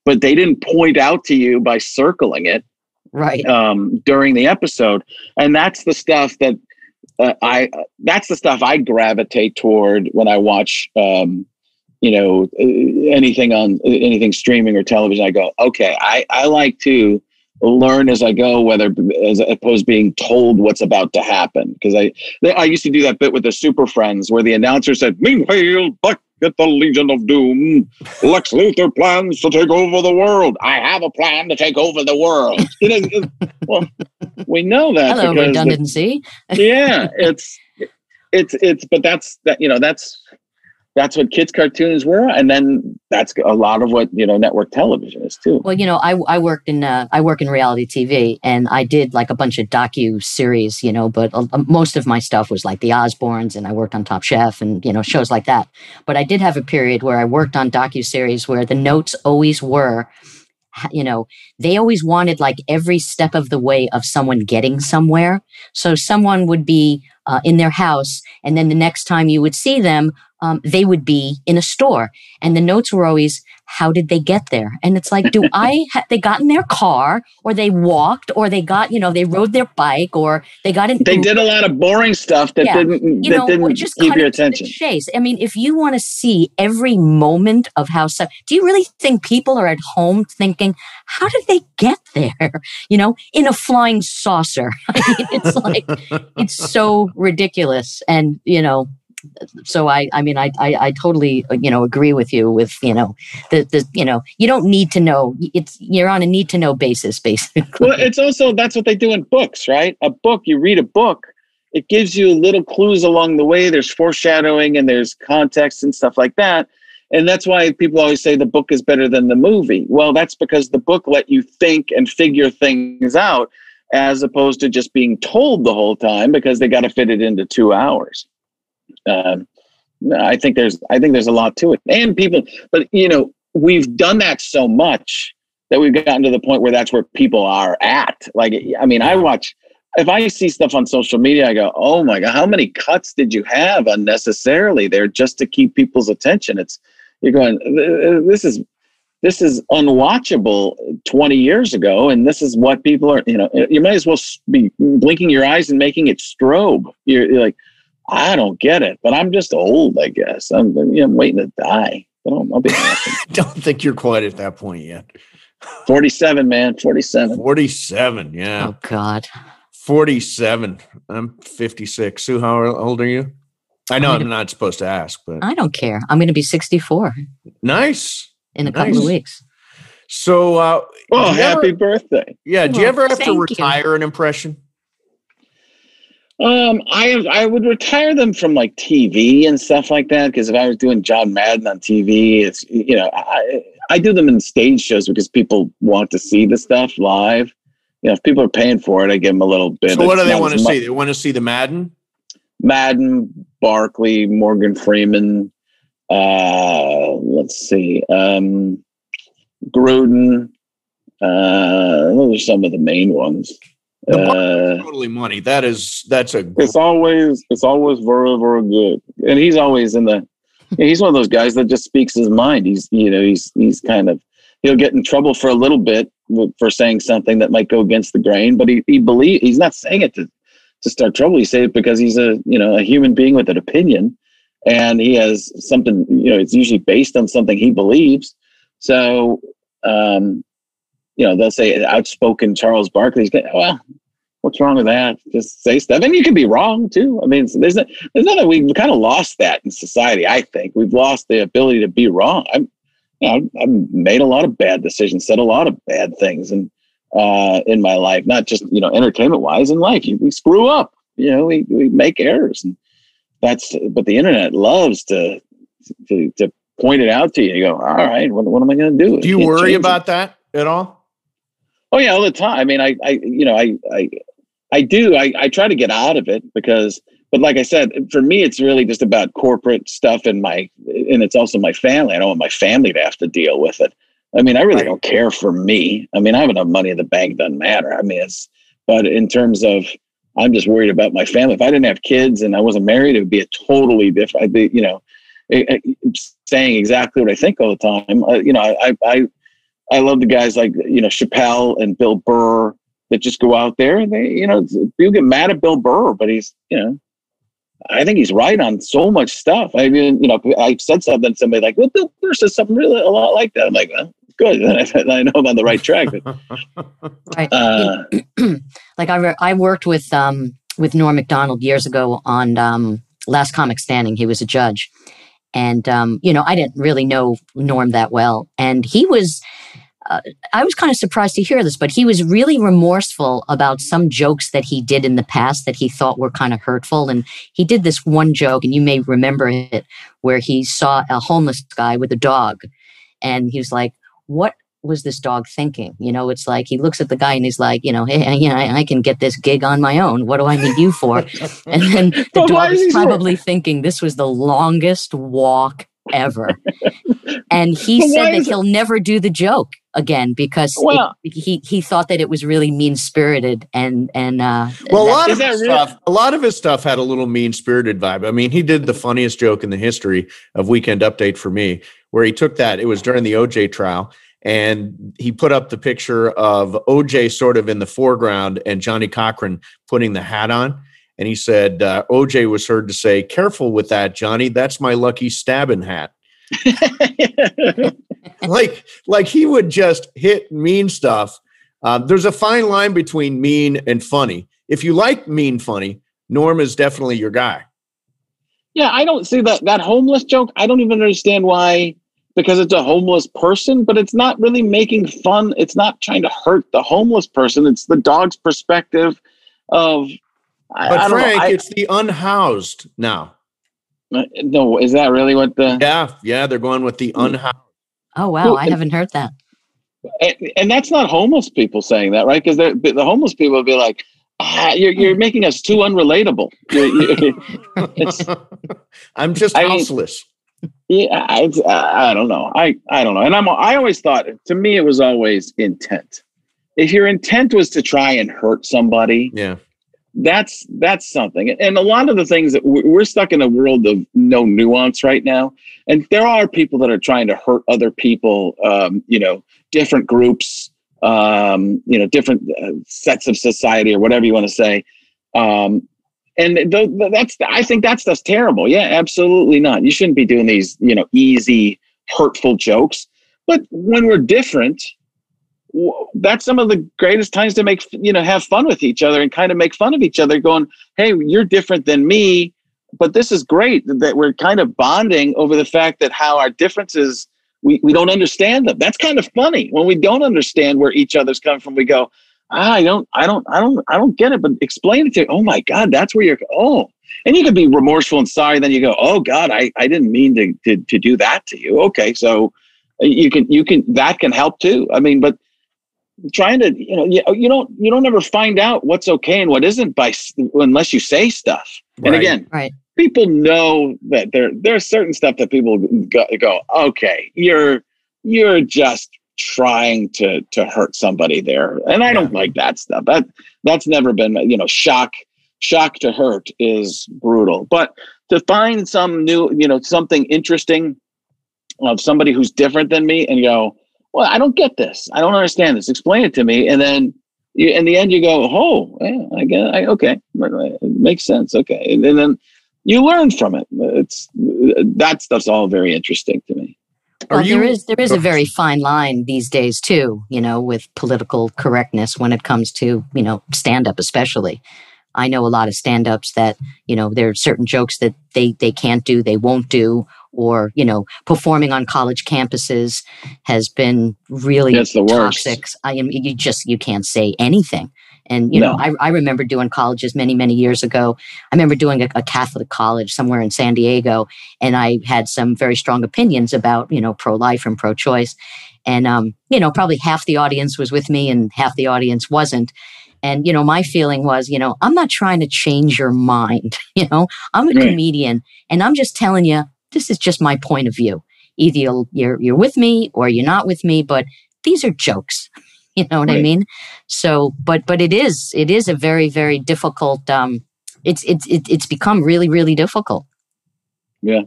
but they didn't point out to you by circling it right. um, during the episode, and that's the stuff that uh, I that's the stuff I gravitate toward when I watch um, you know uh, anything on anything streaming or television. I go, okay, I I like to learn as I go, whether as opposed to being told what's about to happen. Because I I used to do that bit with the Super Friends where the announcer said, "Meanwhile, back at the Legion of Doom, Lex Luthor plans to take over the world. I have a plan to take over the world." You know, well, we know that Hello, because the- redundancy. yeah, it's it's it's but that's that you know that's that's what kids cartoons were and then that's a lot of what you know network television is too Well, you know, I I worked in uh, I work in reality TV, and I did like a bunch of docu series, you know. But uh, most of my stuff was like the Osbournes, and I worked on Top Chef, and you know shows like that. But I did have a period where I worked on docu series where the notes always were, you know, they always wanted like every step of the way of someone getting somewhere. So someone would be uh, in their house, and then the next time you would see them, um, they would be in a store. And the notes were always, how did they get there? And it's like, do I, ha- they got in their car or they walked or they got, you know, they rode their bike or they got in. They did a lot of boring stuff that Yeah. didn't, you that know, didn't just keep your it to the attention. Chase. I mean, if you want to see every moment of how, do you really think people are at home thinking, how did they get there? You know, in a flying saucer. I mean, it's like, it's so ridiculous. And, you know, so I, I mean, I, I, I totally, uh, you know, agree with you with, you know, the, the, you know, you don't need to know. It's, you're on a need to know basis, basically. Well, it's also that's what they do in books, right? A book, you read a book, it gives you little clues along the way. There's foreshadowing and there's context and stuff like that. And that's why people always say the book is better than the movie. Well, that's because the book let you think and figure things out as opposed to just being told the whole time because they got to fit it into two hours. Um, I think there's I think there's a lot to it. And people, but you know, we've done that so much that we've gotten to the point where that's where people are at. Like, I mean, I watch, if I see stuff on social media, I go, oh my God, how many cuts did you have unnecessarily there just to keep people's attention? It's, you're going, this is, this is unwatchable 20 years ago. And this is what people are, you know, you might as well be blinking your eyes and making it strobe. You're, you're like, I don't get it, but I'm just old, I guess. I'm, you know, I'm waiting to die. But I'll, I'll be. Don't think you're quite at that point yet. 47, man, 47. 47. Yeah. Oh God. 47. I'm 56. Sue, how old are you? I know I'm not supposed to ask, but I don't care. I'm going to be 64 nice. in a couple of weeks. So, uh, Oh, do you ever- happy birthday. yeah, do you ever have to thank you. retire an impression? Um, I I would retire them from like TV and stuff like that because if I was doing John Madden on TV, it's you know I I do them in stage shows because people want to see the stuff live. You know, if people are paying for it, I give them a little bit. So, what do they want to much- see? They want to see the Madden? Madden, Barkley, Morgan Freeman. Uh, let's see, um, Gruden. Uh, those are some of the main ones. Uh, Totally money. That is, that's a, it's always it's always very very good. And he's always in the he's one of those guys that just speaks his mind. He's you know he's he's kind of he'll get in trouble for a little bit for saying something that might go against the grain but he, he believe he's not saying it to to start trouble. He say it because he's a you know a human being with an opinion and he has something you know it's usually based on something he believes. So um you know they'll say outspoken charles barkley's well what's wrong with that? Just say stuff, and you can be wrong too. I mean, there's there's nothing. We've kind of lost that in society. I think we've lost the ability to be wrong. I'm, you know, I've made a lot of bad decisions, said a lot of bad things, and uh, in my life, not just you know entertainment wise in life. You, we screw up. You know, we we make errors, and that's. But the internet loves to to to point it out to you. You go, all right, what, what am I going to do? do you worry change it." about that at all? Oh yeah, all the time. I mean, I, I, you know, I, I, I do. I, I try to get out of it because, but like I said, for me, it's really just about corporate stuff and my, and it's also my family. I don't want my family to have to deal with it. I mean, I really Right. don't care for me. I mean, I have enough money in the bank; doesn't matter. I mean, it's, but in terms of, I'm just worried about my family. If I didn't have kids and I wasn't married, it would be a totally different. I'd be, you know, eh, eh, saying exactly what I think all the time. Uh, you know, I, I, I love the guys like you know Chappelle and Bill Burr that just go out there and they you know people get mad at Bill Burr, but he's you know I think he's right on so much stuff. I mean you know I said something to somebody like well Bill Burr says something really a lot like that. I'm like well, good I know I'm on the right track. But, Right. uh, like I, re- I worked with um with Norm Macdonald years ago on um Last Comic Standing. He was a judge, and um you know I didn't really know Norm that well, and he was. Uh, I was kind of surprised to hear this, but he was really remorseful about some jokes that he did in the past that he thought were kind of hurtful. And he did this one joke, and you may remember it, where he saw a homeless guy with a dog, and he was like, "What was this dog thinking? You know, it's like he looks at the guy and he's like, you know, hey, you know, I, I can get this gig on my own. What do I need you for? And then the But dog is is he so- probably thinking this was the longest walk ever. and he But said that he'll never do the joke. Again because it- he he thought that it was really mean spirited and and uh, Well, a lot of that his real? stuff, a lot of his stuff had a little mean spirited vibe. I mean, he did the funniest joke in the history of Weekend Update for me, where he took that. It was during the OJ trial, and he put up the picture of OJ sort of in the foreground and Johnnie Cochran putting the hat on. And he said, uh, OJ was heard to say, "Careful with that, Johnny. That's my lucky stabbing hat." like like he would just hit mean stuff. Um, there's a fine line between mean and funny. If you like mean funny, Norm is definitely your guy. Yeah, I don't see that that homeless joke. I don't even understand why because it's a homeless person, but it's not really making fun. It's not trying to hurt the homeless person. It's the dog's perspective of. But I don't Frank, know. I, it's the unhoused now. No, is that really what the? Yeah, yeah, they're going with the unhoused. oh wow, Well, I haven't heard that. And, and that's not homeless people saying that, right? Because the the homeless people would be like, ah, "You're Hmm. you're making us too unrelatable." You're- you- It's- I'm just I mean- houseless. Yeah, I, I I don't know. I I don't know. And I'm I always thought to me it was always intent. If your intent was to try and hurt somebody, yeah. That's that's something. And a lot of the things that we- we're stuck in a world of no nuance right now. And there are people that are trying to hurt other people. Um, you know, different groups. Um, you know, different uh, sets of society or whatever you want to say. Um, and th- th- that's I think that stuff's terrible. Yeah, absolutely not. You shouldn't be doing these, you know, easy, hurtful jokes. But when we're different, that's some of the greatest times to make you know have fun with each other and kind of make fun of each other. Going, hey, you're different than me, but this is great that we're kind of bonding over the fact that how our differences we, we don't understand them. That's kind of funny when we don't understand where each other's coming from. We go, ah, I don't, I don't, I don't, I don't get it. But explain it to. Oh my God, that's where you're. Oh, and you can be remorseful and sorry. Then you go, oh God, I, I didn't mean to, to to do that to you. Okay, so you can you can that can help too. I mean, but trying to you know you, you don't you don't ever find out what's okay and what isn't by unless you say stuff. And again, Right. people know that there there's certain stuff that people go, go okay you're you're just trying to to hurt somebody there. And i don't like that stuff. That that's never been you know shock shock to hurt is brutal. But to find some new you know something interesting of somebody who's different than me and go well i don't get this i don't understand this explain it to me and then you, in the end you go oh yeah, i get I, okay it makes sense okay and, and then you learn from it. It's that stuff's all very interesting to me. Are well, you- there is there is a very fine line these days too, you know, with political correctness when it comes to you know stand up, especially. I know a lot of stand ups that you know there are certain jokes that they they can't do, they won't do, or you know performing on college campuses has been really That's the worst. toxic. I am you just you can't say anything. And you know, I, I remember doing colleges many many years ago. I remember doing a, a Catholic college somewhere in San Diego, and I had some very strong opinions about you know pro life and pro choice, and um, you know probably half the audience was with me and half the audience wasn't. And you know, my feeling was, you know, I'm not trying to change your mind. You know, I'm a Right. comedian, and I'm just telling you this is just my point of view. Either you'll, you're you're with me or you're not with me, but these are jokes. You know what I mean? So, but but it is it is a very very difficult. Um, it's it's it's become really really difficult. Yeah.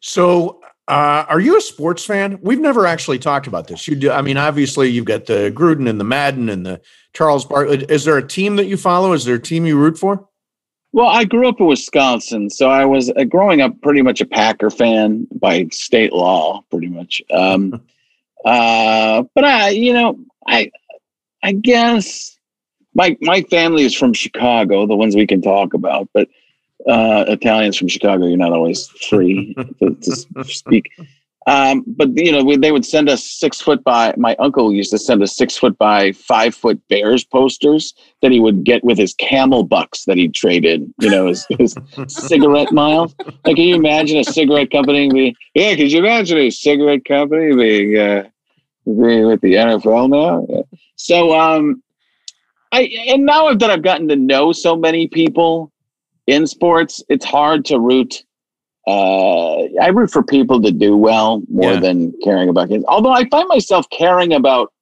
So, uh, are you a sports fan? We've never actually talked about this. You do. I mean, obviously, you've got the Gruden and the Madden and the Charles Barkley. Is there a team that you follow? Is there a team you root for? Well, I grew up in Wisconsin, so I was uh, growing up pretty much a Packer fan by state law, pretty much. Um, uh, but I, you know, I, I guess my my family is from Chicago, the ones we can talk about, but uh, Italians from Chicago, you're not always free to, to speak. Um, but you know, we, they would send us six foot by. My uncle used to send us six foot by five foot Bears posters that he would get with his camel bucks that he traded. You know, his, his cigarette miles. Like, can you imagine a cigarette company being? Yeah, could you imagine a cigarette company being uh, being with the NFL now? Yeah. So, um, I and now that I've gotten to know so many people in sports, it's hard to root uh, I root for people to do well more Yeah. than caring about games. Although I find myself caring about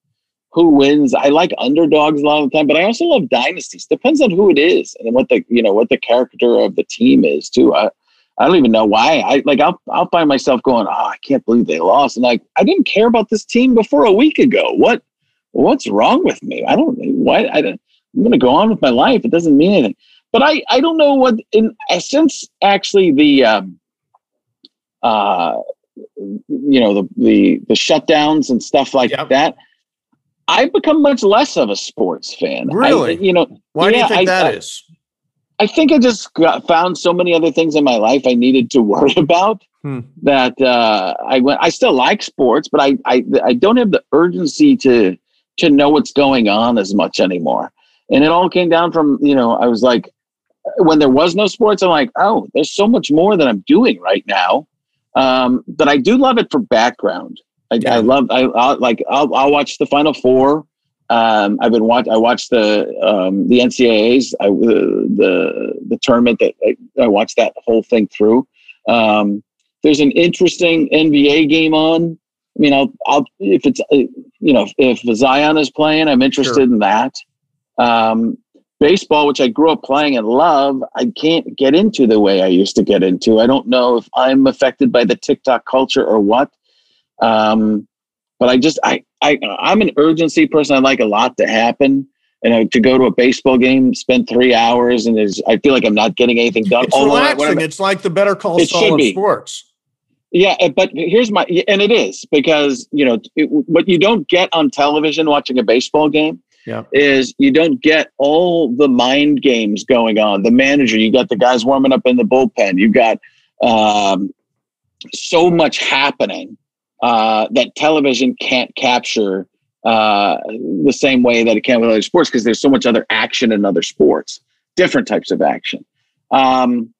who wins. I like underdogs a lot of the time, but I also love dynasties. Depends on who it is and what the you know what the character of the team is too. I I don't even know why. I like I'll I'll find myself going, oh, I can't believe they lost, and like I didn't care about this team before a week ago. What what's wrong with me? I don't why I don't, I'm going to go on with my life. It doesn't mean anything. But I I don't know what in since actually the um, uh you know the the the shutdowns and stuff like Yep. that. I've become much less of a sports fan. I- Really? you know, Why do you think I- that I- is? I think I just got, found so many other things in my life I needed to worry about Hmm. that uh, I went. I still like sports, but I, I I don't have the urgency to to know what's going on as much anymore. And it all came down from you know I was like when there was no sports, I'm like oh there's so much more that I'm doing right now. Um, but I do love it for background. I, Yeah. I love I I'll, like I'll, I'll watch the Final Four. Um, I've been watch. I watched the um, the NCAA's I, the the the tournament that I, I watched that whole thing through. Um, there's an interesting NBA game on. I mean, I'll I'll if it's uh, you know if Zion is playing, I'm interested Sure. in that. Um, baseball, which I grew up playing and love, I can't get into the way I used to get into. I don't know if I'm affected by the TikTok culture or what. Um, but I just I I I'm an urgency person. I like a lot to happen. And uh, to go to a baseball game, spend three hours, and there's, I feel like I'm not getting anything done. It's Although relaxing. I'm- It's like the Better Call It Saul should of sports. Yeah, uh, but here's my and it is because you know it, what you don't get on television watching a baseball game Yeah. is you don't get all the mind games going on. The manager, you got the guys warming up in the bullpen. You got um, so much happening uh, that television can't capture uh, the same way that it can with other sports because there's so much other action in other sports, different types of action. Um,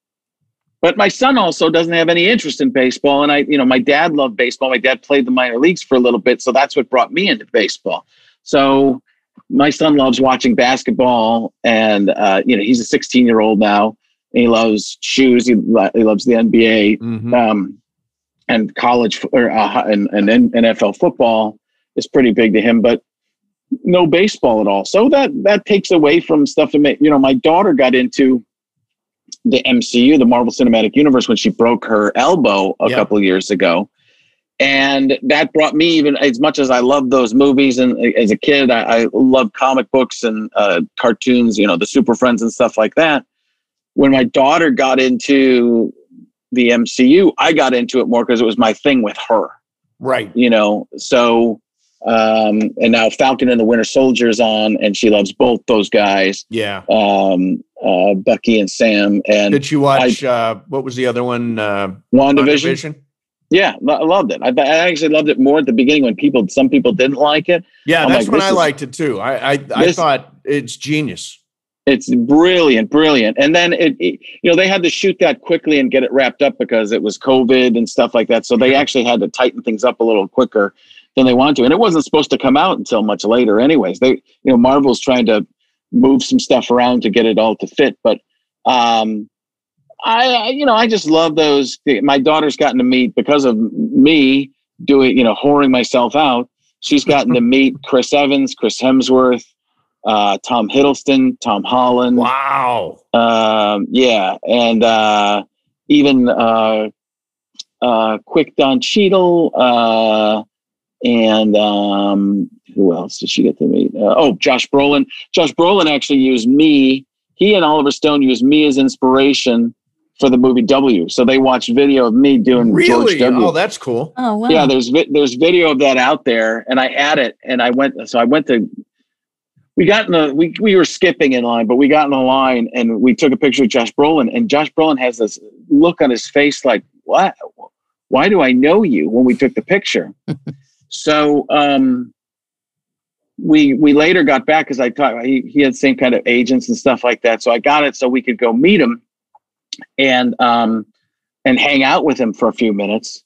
but my son also doesn't have any interest in baseball, and I, you know, my dad loved baseball. My dad played the minor leagues for a little bit, so that's what brought me into baseball. So my son loves watching basketball, and uh, you know, he's a 16 year old now. And he loves shoes. He, lo- he loves the NBA Mhm. um, and college or uh, and, and NFL football is pretty big to him, but no baseball at all. So that that takes away from stuff. That ma- you know, my daughter got into the MCU, the Marvel Cinematic Universe, when she broke her elbow a Yeah. couple of years ago. And that brought me even as much as I love those movies and uh, as a kid, I, I love comic books and uh, cartoons, you know, the Super Friends and stuff like that. When my daughter got into the MCU, I got into it more because it was my thing with her, Right. you know. So, um, and now Falcon and the Winter Soldier is on, and she loves both those guys, Yeah. um, uh, Bucky and Sam, and Did you watch uh, what was the other one? Uh, WandaVision. WandaVision? Yeah, I loved it. I, I actually loved it more at the beginning when people, some people didn't like it. Yeah, I'm that's like, when I is- liked it too. I I, I This- thought it's genius. It's brilliant, brilliant. And then it, it- you know, they had to shoot that quickly and get it wrapped up because it was COVID and stuff like that. So they actually had to tighten things up a little quicker than they wanted to. And it wasn't supposed to come out until much later, anyways. They, you know, Marvel's trying to move some stuff around to get it all to fit. But um, I, I- you know, I just love those. My daughter's gotten to meet because of me doing, you know, whoring myself out. She's gotten to meet Chris Evans, Chris Hemsworth, uh, Tom Hiddleston, Tom Holland. Wow. Um, yeah, and uh, even uh, uh, Quick Don Cheadle, uh, and um, who else did she get to meet? Uh, oh, Josh Brolin. Josh Brolin actually used me. He and Oliver Stone used me as inspiration for the movie W. So they watched video of me doing Really? George W. Oh, that's cool. Oh wow. Yeah, there's vi- there's video of that out there, and I had it, and I went. So I went to. We got in the we we were skipping in line, but we got in the line and we took a picture of Josh Brolin, and Josh Brolin has this look on his face like, "What? Why do I know you?" When we took the picture, so um, we we later got back because I thought he he had the same kind of agents and stuff like that, so I got it so we could go meet him, and um, and hang out with him for a few minutes.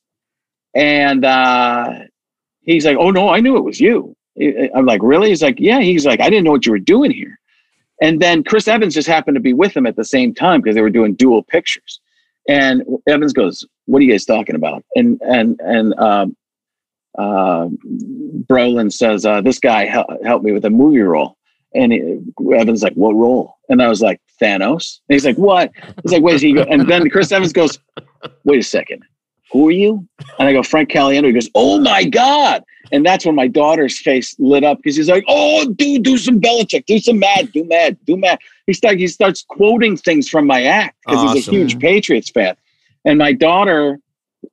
And uh, he's like, "Oh no, I knew it was you." I'm like, "Really?" He's like, "Yeah." He's like, "I didn't know what you were doing here." And then Chris Evans just happened to be with him at the same time because they were doing dual pictures. And Evans goes, "What are you guys talking about?" And and and um, uh, Brolin says, uh, "This guy hel- helped me with a movie role." And he, Evans like, "What role?" And I was like, "Thanos." And he's like, "What?" He's like, "Wait." He go, and then Chris Evans goes, "Wait a second, who are you?" And I go, "Frank Caliendo." He goes, "Oh my god!" And that's when my daughter's face lit up because he's like, "Oh, dude, do some Belichick, do some Mad, do Mad, do Mad." He starts he starts quoting things from my act because he's a huge Patriots fan. And my daughter,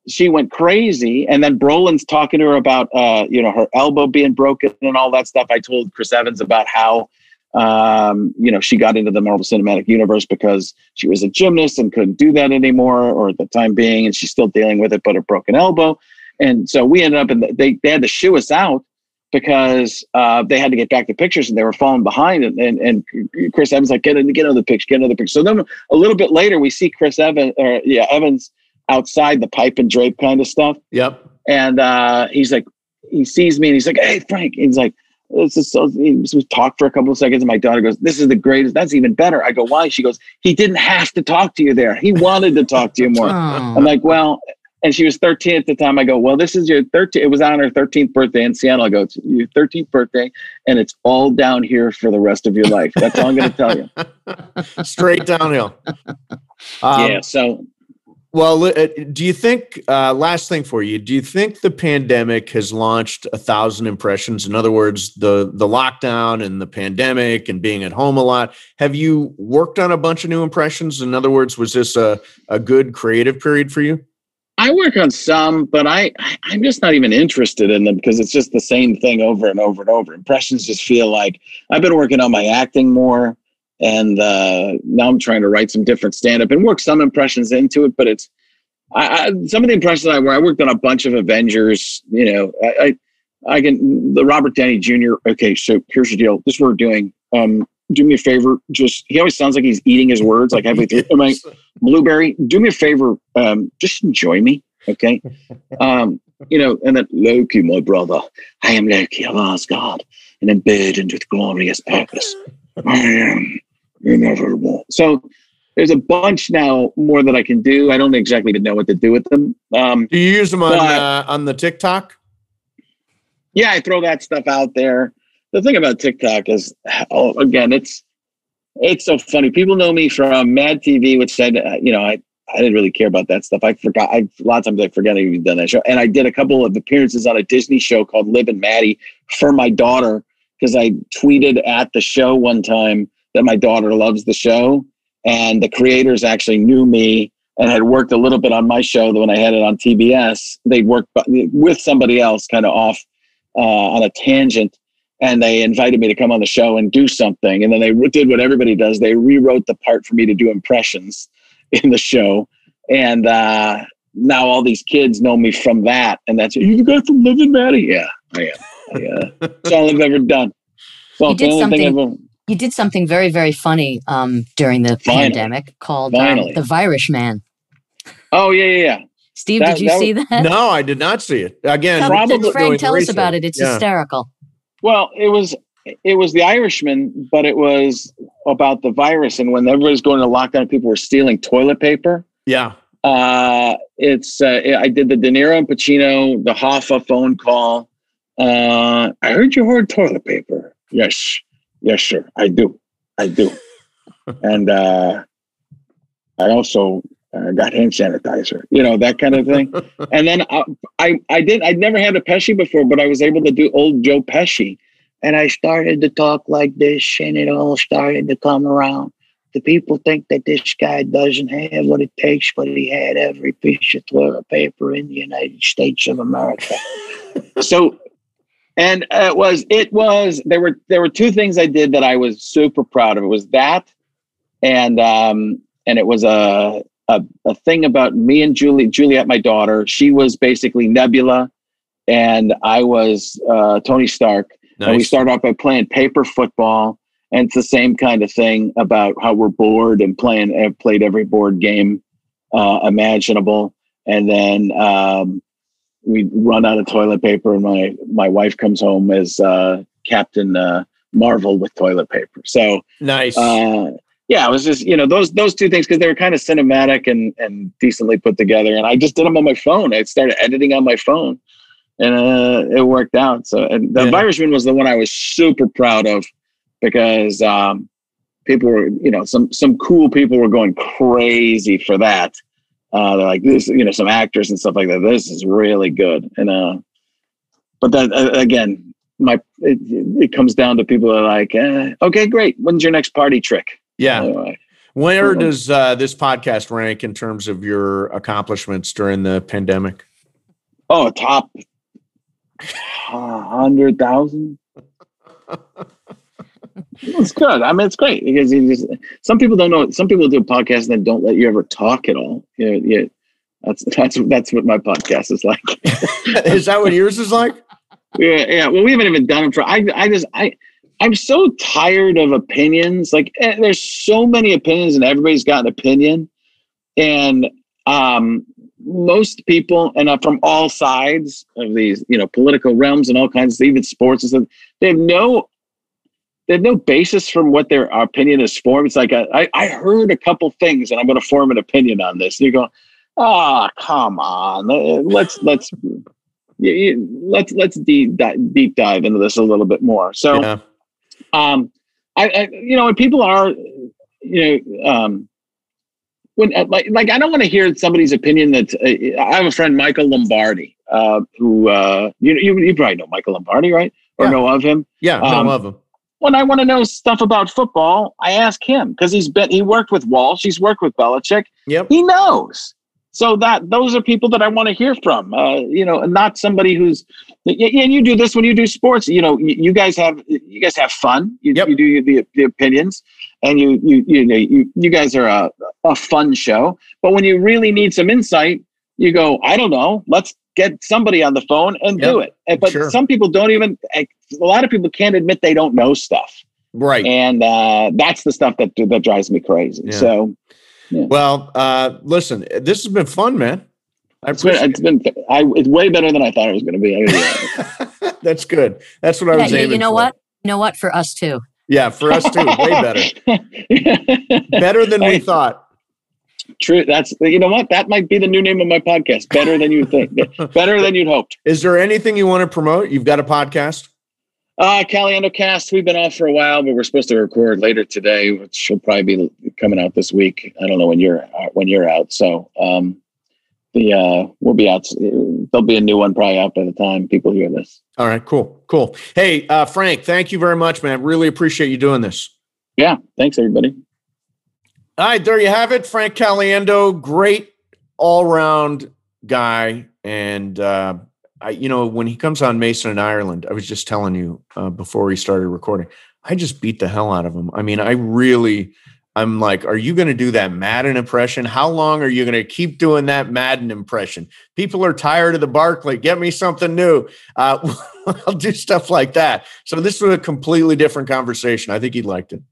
she went crazy. And then Brolin's talking to her about, uh, you know, her elbow being broken and all that stuff. I told Chris Evans about how, um, you know, she got into the Marvel Cinematic Universe because she was a gymnast and couldn't do that anymore, or at the time being, and she's still dealing with it, but a broken elbow. And so we ended up, in the, they they had to shoo us out because uh, they had to get back to pictures and they were falling behind. And and, and Chris Evans like get in, get another picture, get another picture. So then a little bit later, we see Chris Evans, or yeah, Evans outside the pipe and drape kind of stuff. Yep. And uh, he's like, he sees me and he's like, "Hey, Frank." And he's like, "This is so." We talk for a couple of seconds, and my daughter goes, "This is the greatest. That's even better." I go, "Why?" She goes, "He didn't have to talk to you there. He wanted to talk to you more." Oh. I'm like, "Well." And she was 13 at the time. I go, "Well, this is your 13." It was on her 13th birthday in Seattle. I go, "It's your 13th birthday, and it's all down here for the rest of your life." That's all I'm going to tell you. Straight downhill. Um, yeah. So Well, uh, do you think, uh, last thing for you, do you think the pandemic has launched a thousand impressions? In other words, the, the lockdown and the pandemic and being at home a lot. Have you worked on a bunch of new impressions? In other words, was this a, a good creative period for you? I work on some, but I I- I'm just not even interested in them because it's just the same thing over and over and over. Impressions just feel like I've been working on my acting more, and uh, now I'm trying to write some different stand up and work some impressions into it. But it's I, I some of the impressions I where I worked on a bunch of Avengers. You know, I I, I can the Robert Downey Jr. Okay, so here's the deal. This is what we're doing. Um, do me a favor. Just he always sounds like he's eating his words like halfway through. I'm like, Blueberry, do me a favor. Um, just enjoy me, okay? Um, you know, and then Loki, my brother, I am Loki of Asgard, and emburdened with glorious purpose. I am inevitable. So there's a bunch now more that I can do. I don't exactly even know what to do with them. Um, Do you use them on, uh, on the TikTok? yeah, I throw that stuff out there. The thing about TikTok is, oh, again, it's it's so funny. People know me from Mad TV, which said, uh, you know, I I didn't really care about that stuff. I forgot. I a lot of times I forget I even done that show, and I did a couple of appearances on a Disney show called Liv and Maddie for my daughter because I tweeted at the show one time that my daughter loves the show, and the creators actually knew me and had worked a little bit on my show when I had it on TBS. They worked with somebody else, kind of off uh, on a tangent, and they invited me to come on the show and do something. And then they did what everybody does: they rewrote the part for me to do impressions in the show, and uh, now all these kids know me from that. And that's you the guy from Liv and Maddie? Yeah, I am. I, uh, that's all I've ever done. Well, You did the only thing something- I've ever- You did something very, very funny um, during the Finally. pandemic called um, The Virus Man. Oh yeah, yeah, yeah. Steve, That- did you that see that? No, I did not see it. Again, Tell- probably Frank, doing tell us about it. It's Yeah. hysterical. Well, it was it was the Irishman, but it was about the virus. And when everybody was going to lockdown, people were stealing toilet paper. Yeah. Uh, it's uh, I did the De Niro and Pacino, the Hoffa phone call. Uh, I heard you hoard toilet paper. Yes, yes, sir, I do, I do. and uh, I also uh, got hand sanitizer. You know that kind of thing. and then I, I, I did. I'd never had a Pesci before, but I was able to do old Joe Pesci, and I started to talk like this, and it all started to come around the people think that this guy doesn't have what it takes, but he had every piece of toilet paper in the United States of America. so, and uh, it was it was there were there were two things I did that I was super proud of. It was that, and um, and it was a a, a thing about me and Julie Juliet, my daughter. She was basically Nebula, and I was uh, Tony Stark. And we Nice. start off by playing paper football. And it's the same kind of thing about how we're bored and playing, have played every board game uh, imaginable. And then um, we run out of toilet paper, and my, my wife comes home as uh, Captain uh, Marvel with toilet paper. So Nice. uh, yeah, it was just you know those those two things because they were kind of cinematic and and decently put together, and I just did them on my phone. I started editing on my phone, and uh, it worked out. So and the Yeah. Irishman was the one I was super proud of because um, people were you know some some cool people were going crazy for that. Uh, they're like this, you know, some actors and stuff like that. This is really good, and uh, but that uh, again, my it, it comes down to people are like, eh, okay, great. When's your next party trick? Yeah. Uh, Where does uh, this podcast rank in terms of your accomplishments during the pandemic? oh, top hundred thousand. It's good. I mean, it's great because you just, some people don't know. Some people do podcasts that don't let you ever talk at all. Yeah, yeah. That's that's that's what my podcast is like. is that what yours is like? Yeah, yeah. Well, we haven't even done it for. I, I just, I, I'm so tired of opinions. Like, eh, there's so many opinions, and everybody's got an opinion, and um, most people, and uh, from all sides of these, you know, political realms and all kinds of even sports and stuff, they have no. They have no basis from what their opinion is formed. It's like a, I, I heard a couple things, and I'm going to form an opinion on this. And you go, ah, come on, let's let's let's let's deep dive, deep dive into this a little bit more. So, Yeah. um, I, I you know when people are, you know, um, when uh, like like I don't want to hear somebody's opinion that uh, I have a friend Michael Lombardi, uh, who uh, you you you probably know Michael Lombardi, right? Or Yeah. know of him. Yeah, I Um, love them. When I want to know stuff about football, I ask him because he's been he worked with Walsh, he's worked with Belichick Yep. he knows so that those are people that i want to hear from uh, you know not somebody who's y- y- and you do this when you do sports you know you, you guys have you guys have fun you, Yep. you do the, the opinions and you you you know you, you guys are a, a fun show but when you really need some insight you go i don't know let's get somebody on the phone and do it And- but Sure. some people don't even a lot of people can't admit they don't know stuff Right. and uh, that's the stuff that that drives me crazy Yeah. so Well, uh, listen, this has been fun, man. I It's been, appreciate it's been I, it's way better than I thought it was going to be. I gotta be honest. it. That's good. That's what I was you, aiming you know for. what? You know what? For us too. Yeah, for us too. Way better. Better than we thought. True. That's you know what? That might be the new name of my podcast. Better than you think. better than you'd hoped. Is there anything you want to promote? You've got a podcast? Uh Caliendo Cast. We've been off for a while, but we're supposed to record later today, which will probably be coming out this week. I don't know when you're uh, when you're out. So um, the uh, we'll be out. There'll be a new one probably out by the time people hear this. All right, cool, cool. Hey, uh, Frank, thank you very much, man. Really appreciate you doing this. Yeah. Thanks everybody. All right, there you have it. Frank Caliendo, great all round guy. And, uh, I, you know, when he comes on Mason and Ireland, I was just telling you uh, before we started recording, I just beat the hell out of him. I mean, I really, I'm like, are you going to do that Madden impression? How long are you going to keep doing that Madden impression? People are tired of the Barkley. Get me something new. Uh, I'll do stuff like that. So this was a completely different conversation. I think he liked it.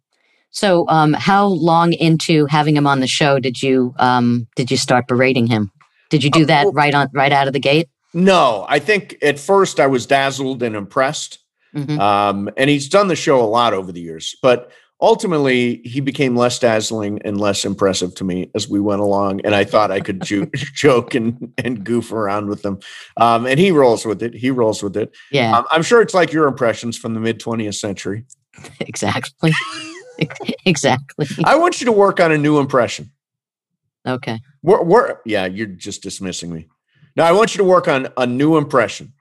So, um, how long into having him on the show did you um, did you start berating him? Did you do that well- right on right out of the gate? No, I think at first I was dazzled and impressed. Mhm. Um, and he's done the show a lot over the years, but ultimately he became less dazzling and less impressive to me as we went along. And I thought I could ju- joke and, and goof around with him. Um, and he rolls with it. He rolls with it. Yeah, Um, I'm sure it's like your impressions from the mid 20th century. exactly, exactly. I want you to work on a new impression. Okay, We're, we're, yeah, you're just dismissing me. Now I want you to work on a new impression.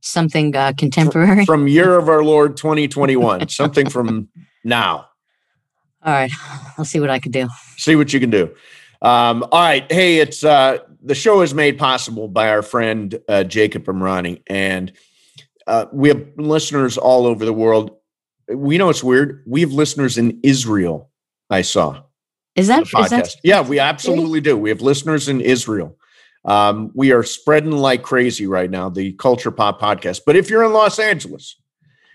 something uh, contemporary. from year of our Lord 2021, something from now. All right, I'll see what I can do. See what you can do. Um, all right. Hey, it's uh, the show is made possible by our friend uh, Jacob Emrani, and uh, we have listeners all over the world. We know it's weird. We have listeners in Israel. I saw Is that is that yeah, we absolutely do. We have listeners in Israel. Um, we are spreading like crazy right now, the Culture Pop podcast. But if you're in Los Angeles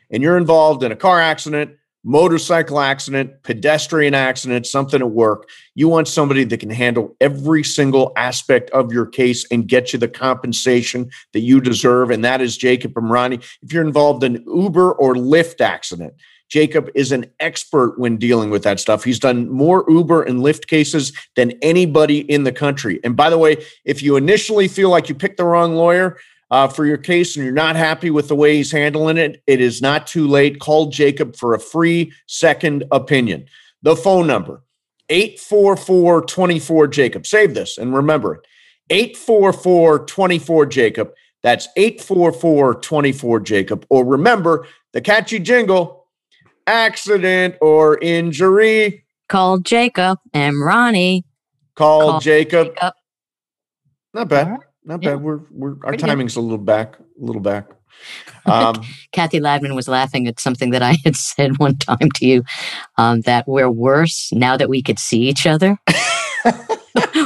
and you're involved in a car accident, motorcycle accident, pedestrian accident, something at work, you want somebody that can handle every single aspect of your case and get you the compensation that you deserve. And that is Jacob Emrani. If you're involved in Uber or Lyft accident, Jacob is an expert when dealing with that stuff. He's done more Uber and Lyft cases than anybody in the country. And by the way, if you initially feel like you picked the wrong lawyer, uh, for your case and you're not happy with the way he's handling it, it is not too late. Call Jacob for a free second opinion. The phone number 844 24 Jacob. Save this and remember it 844 24 Jacob. That's 844 24 Jacob. Or remember the catchy jingle accident or injury. Call Jacob Emrani. Call, Call Jacob. Jacob. Not bad. Not Yeah. bad. We're we're our Pretty good. timing's a little back, a little back. Um, Cathy Ladman was laughing at something that I had said one time to you um, that we're worse now that we could see each other.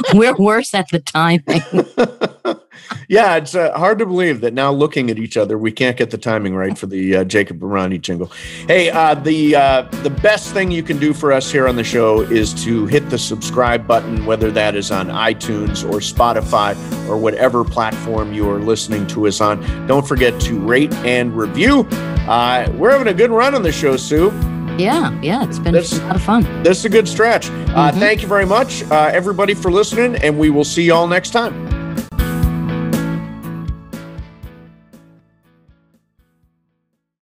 we're worse at the timing. yeah, it's uh, hard to believe that now looking at each other, we can't get the timing right for the uh, Jacob Barani jingle. Hey, uh, the uh, the best thing you can do for us here on the show is to hit the subscribe button, whether that is on iTunes or Spotify or whatever platform you are listening to us on. Don't forget to rate and review. Uh, we're having a good run on the show, Sue. Yeah, yeah, it's been That's- a lot of fun. This is a good stretch. Uh, Mhm. Thank you very much, uh, everybody, for listening, and we will see you all next time.